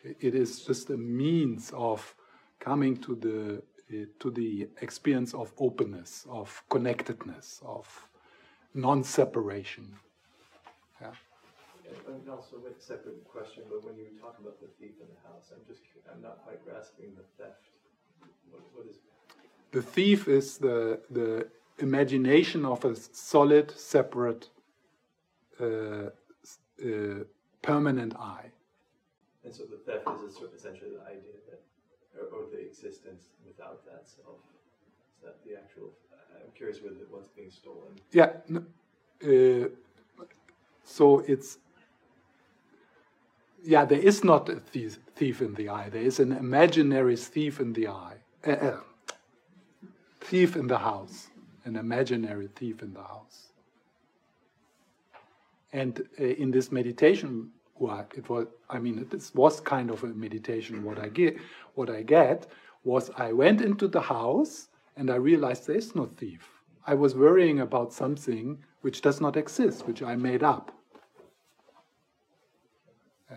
It is just a means of coming to the to the experience of openness, of connectedness, of non-separation. Yeah. And also a separate question, but when you talk about the thief in the house, I'm just I'm not quite grasping the theft. what, what is the thief is the the imagination of a solid, separate, uh, uh, permanent I. And so the theft is essentially the idea that, or, the existence without that self. Is that the actual? I'm curious with what's being stolen. Yeah. Uh, so it's yeah, there is not a thief, thief, in the I. There is an imaginary thief in the I, uh, uh, thief in the house an imaginary thief in the house. And uh, in this meditation work, it was, I mean, this was kind of a meditation. What I get, what I get was I went into the house and I realized there is no thief. I was worrying about something which does not exist, which I made up. Yeah.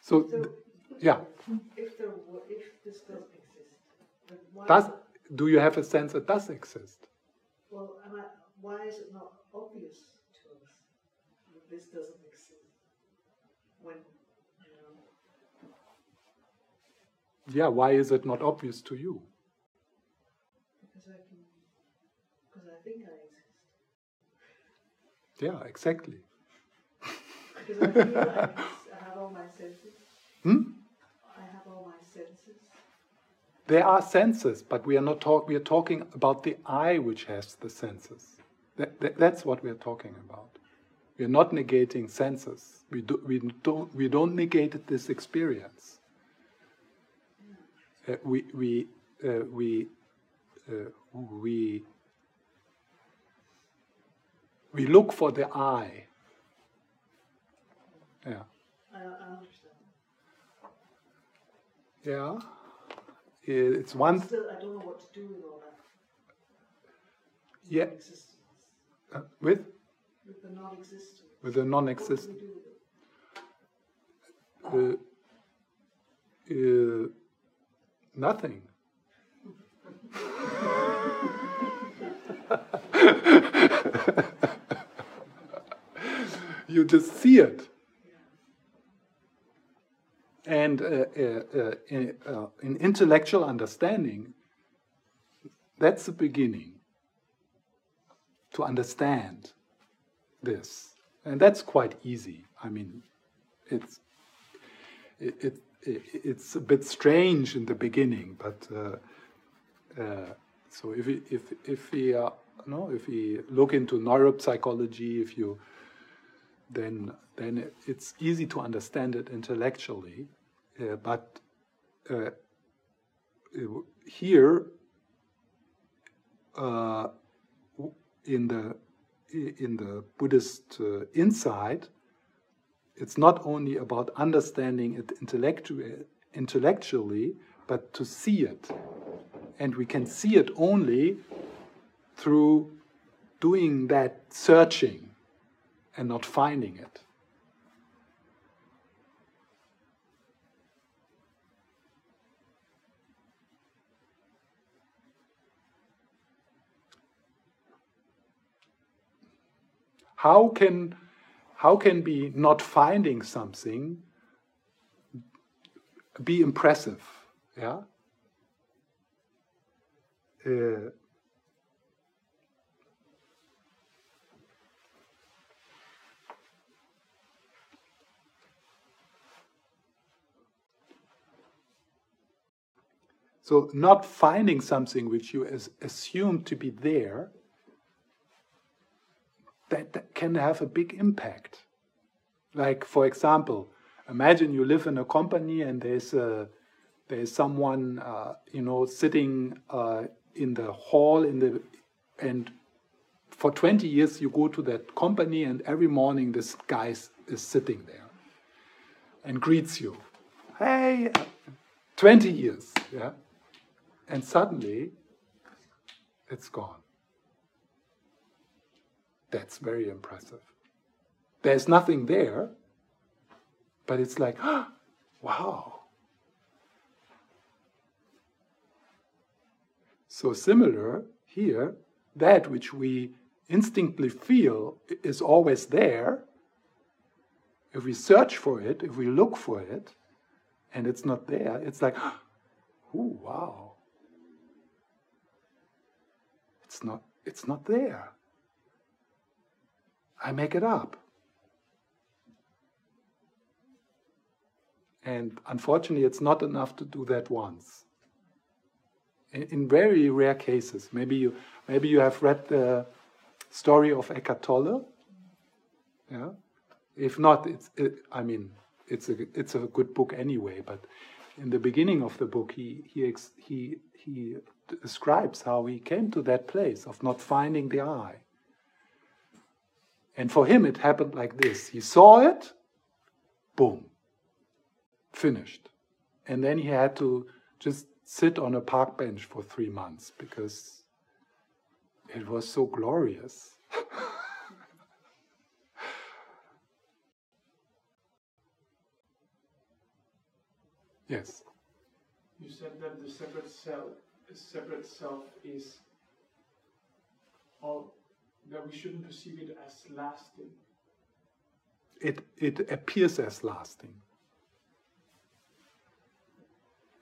So, so yeah. If there were, if this does exist, does do you have a sense it does exist? Why is it not obvious to us that this doesn't exist when you know? Yeah, why is it not obvious to you? Because I can, because I think I exist. Yeah, exactly. because I feel like I have all my senses. Hmm? I have all my senses? There are senses, but we are not talk. We are talking about the I, which has the senses. That, that, that's what we are talking about. We are not negating senses. We do, we don't we don't negate this experience. Uh, we we uh, we uh, we we look for the I. Yeah. I, I yeah. it's one. Still, I don't know what to do with all that. Yeah. Uh, with With the non-existence. with the non-existent. we do with it? Uh, uh, nothing. you just see it. And uh, uh, uh, in, uh, in intellectual understanding, that's the beginning to understand this. And that's quite easy. I mean, it's it, it, it, it's a bit strange in the beginning, but uh, uh, so if we, if if we uh, no if we look into neuropsychology, if you then then it's easy to understand it intellectually, uh, but uh, here uh, in the in the Buddhist uh, insight, it's not only about understanding it intellectu- intellectually, but to see it. And we can see it only through doing that searching and not finding it. How can how can be not finding something be impressive? Yeah. Uh, so not finding something which you as, assume to be there that, that can have a big impact. Like, for example, imagine you live in a company and there's a, there's someone uh, you know sitting uh, in the hall in the and for 20 years you go to that company and every morning this guy is, is sitting there and greets you. Hey 20 years yeah? And suddenly it's gone that's very impressive. There's nothing there, but it's like, oh, wow. So, similar here, that which we instinctively feel is always there. If we search for it, if we look for it, and it's not there, it's like, oh, wow. It's not, it's not there. I make it up. And unfortunately, it's not enough to do that once. In, in, very rare cases, maybe you maybe you have read the story of Eckhart Tolle. Yeah. If not, it's it, I mean it's a it's a good book anyway. But in the beginning of the book, he he he he describes how he came to that place of not finding the I. And for him, it happened like this he saw it, boom, finished. And then he had to just sit on a park bench for three months because it was so glorious. yes. You said that the separate self, separate self is all that we shouldn't perceive it as lasting. It, it appears as lasting.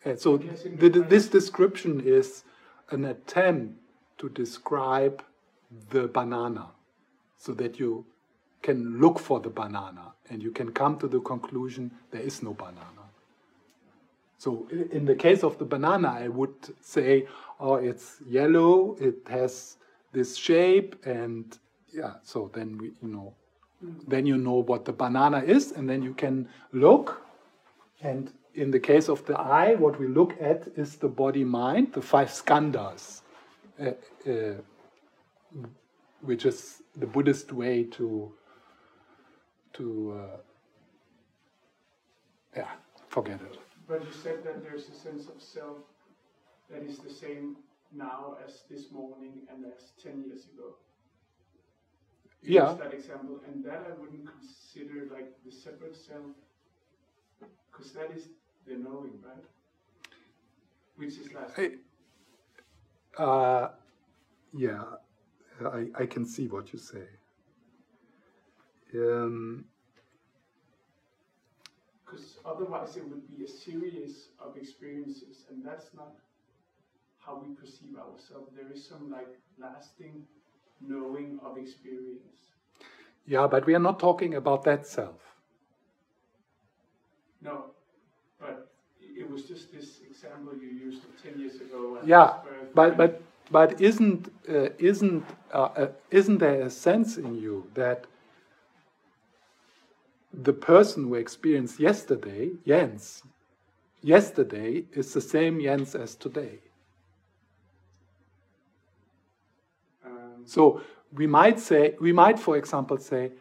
And so the, this description is an attempt to describe the banana so that you can look for the banana and you can come to the conclusion there is no banana. So in the case of the banana, I would say, oh, it's yellow, it has this shape and yeah so then we you know then you know what the banana is and then you can look. And in the case of the I what we look at is the body mind the five skandhas uh, uh, which is the buddhist way to to uh, yeah forget it. But you said that there's a sense of self that is the same now as this morning and as 10 years ago. You Yeah. that example, and that I wouldn't consider like the separate self, because that is the knowing, right? Which is last. I- Uh, yeah, I, I can see what you say. Um, Because otherwise, it would be a series of experiences, and that's not how we perceive ourselves. There is some like lasting knowing of experience. yeah, but we are not talking about that self. No, but it was just this example you used 10 years ago. Yeah, but but but isn't uh, isn't uh, uh, isn't there a sense in you that the person who experienced yesterday, Jens, yesterday is the same Jens as today? Um, So we might say, we might, for example, say,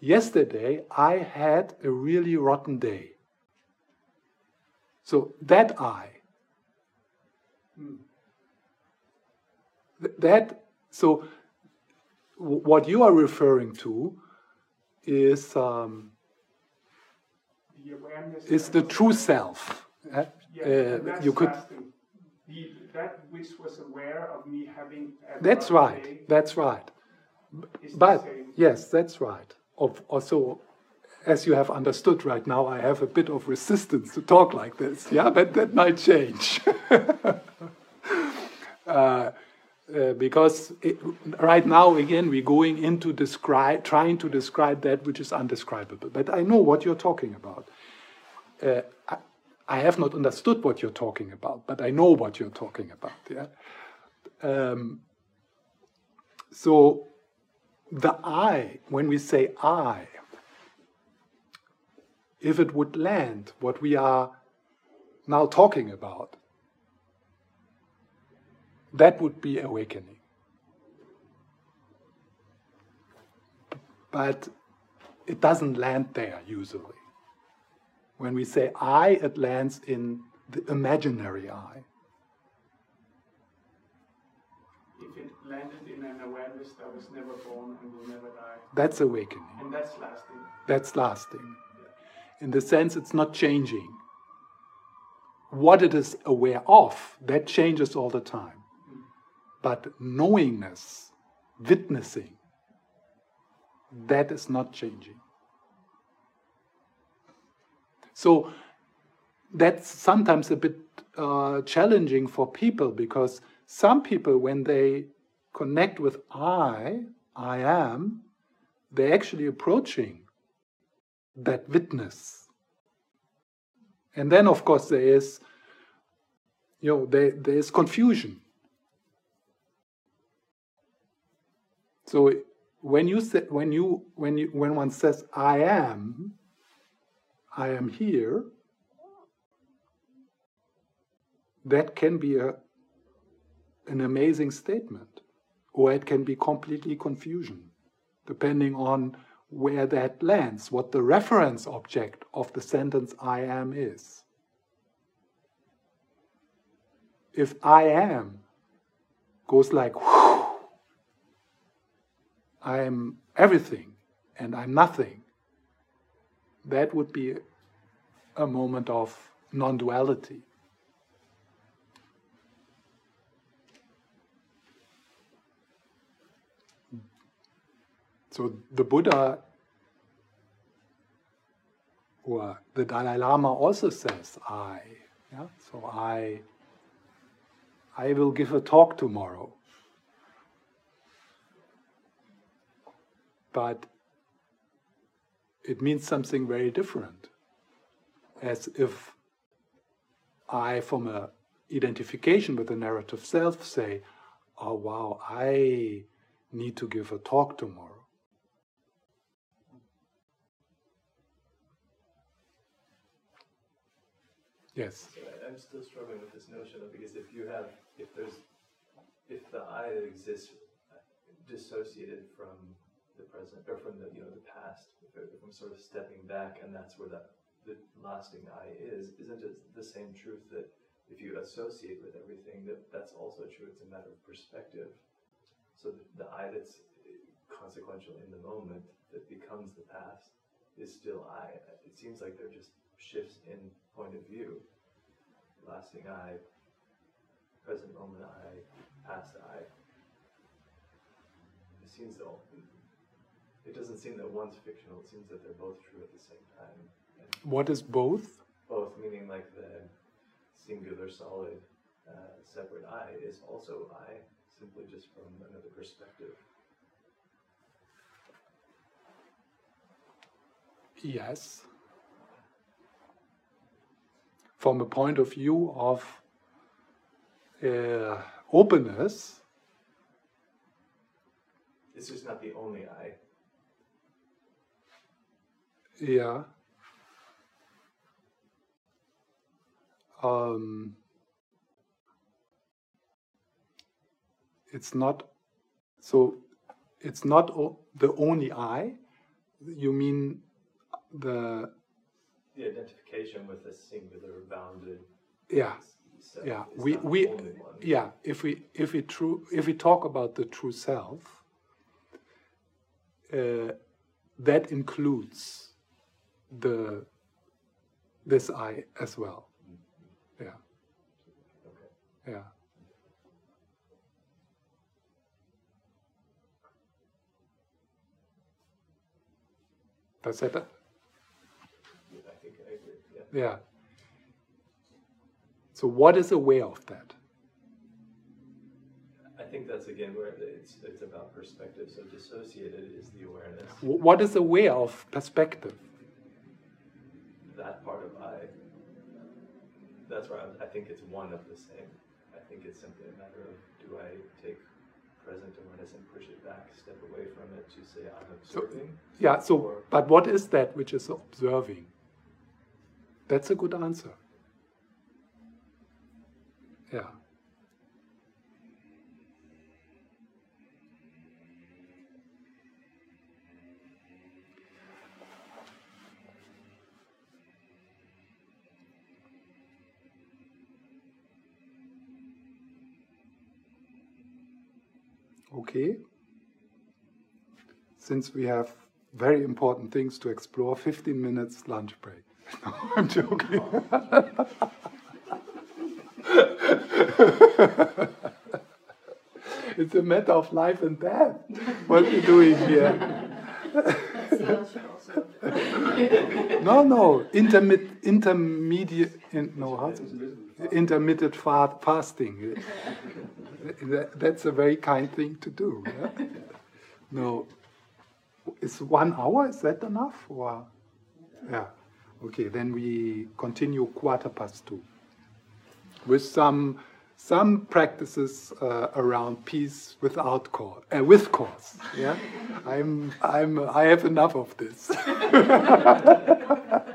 yesterday I had a really rotten day. So that I, that, so what you are referring to is um, the is the true self. uh, uh, you could. The, that which was aware of me having. That's right. That's right. But yes, that's right. Of, also, as you have understood right now, I have a bit of resistance to talk like this. Yeah, but that might change. uh, uh, because it, right now, again, we're going into describe, trying to describe that which is undescribable. But I know what you're talking about. Uh, I, have not understood what you're talking about, but I know what you're talking about. Yeah. Um, so the I, when we say I, if it would land what we are now talking about, that would be awakening. But it doesn't land there usually. When we say I, it lands in the imaginary I. If it landed in an awareness that was never born and will never die, That's awakening. and that's lasting. That's lasting. In the sense, it's not changing. What it is aware of, that changes all the time. But knowingness, witnessing, that is not changing. So that's sometimes a bit uh, challenging for people because some people, when they connect with I, I am, they're actually approaching that witness. And then, of course, there is, you know, there, there is confusion. So when you say, when you when you when one says I am, I am here, that can be a an amazing statement, or it can be completely confusion, depending on where that lands, what the reference object of the sentence I am is. If I am goes like, I am everything and I'm nothing, that would be a moment of non duality. So the Buddha or the Dalai Lama also says I. Yeah? So I I will give a talk tomorrow. But it means something very different. As if I, from a identification with the narrative self, say, oh wow, I need to give a talk tomorrow. Yes. So I'm still struggling with this notion of because if you have, if there's, if the I exists uh, dissociated from present or from the you know the past, if, if I'm sort of stepping back and that's where that the lasting I is, isn't it the same truth that if you associate with everything, that that's also true. It's a matter of perspective. So the, the I that's consequential in the moment that becomes the past is still I. It seems like they're just shifts in point of view. Lasting I, present moment I, past I. It seems though it doesn't seem that one's fictional. It seems that they're both true at the same time. And What is both? both meaning like the singular solid uh, separate I is also I, simply just from another perspective. Yes. From a point of view of uh, openness, It's just not the only I. yeah. Um, it's not so. It's not o- the only I. You mean the The identification with a singular bounded yeah. self yeah we we yeah if we if we true if we talk about the true self uh, that includes the this i as well yeah yeah does that Yeah, I think I agree. Yeah. yeah so what is aware of that I think that's again where it's it's about perspective. So dissociated is the awareness. Wh- what is aware of perspective That part of I. That's where I, I think it's one of the same. I think it's simply a matter of do I take present awareness and push it back, step away from it to say I'm observing. Yeah, so, but what is that which is observing? That's a good answer. Yeah. Okay since we have very important things to explore, 15 minutes lunch break. No, I'm joking. it's a matter of life and death. What are you doing here. no, no, intermediate, in, no, how intermittent fa- fasting. That- That's a very kind thing to do. yeah? No, is one hour, is that enough? Or yeah. Okay, then we continue quarter past two. With some some practices uh, around peace without cause, uh, with cause. Yeah, I'm I'm I have enough of this.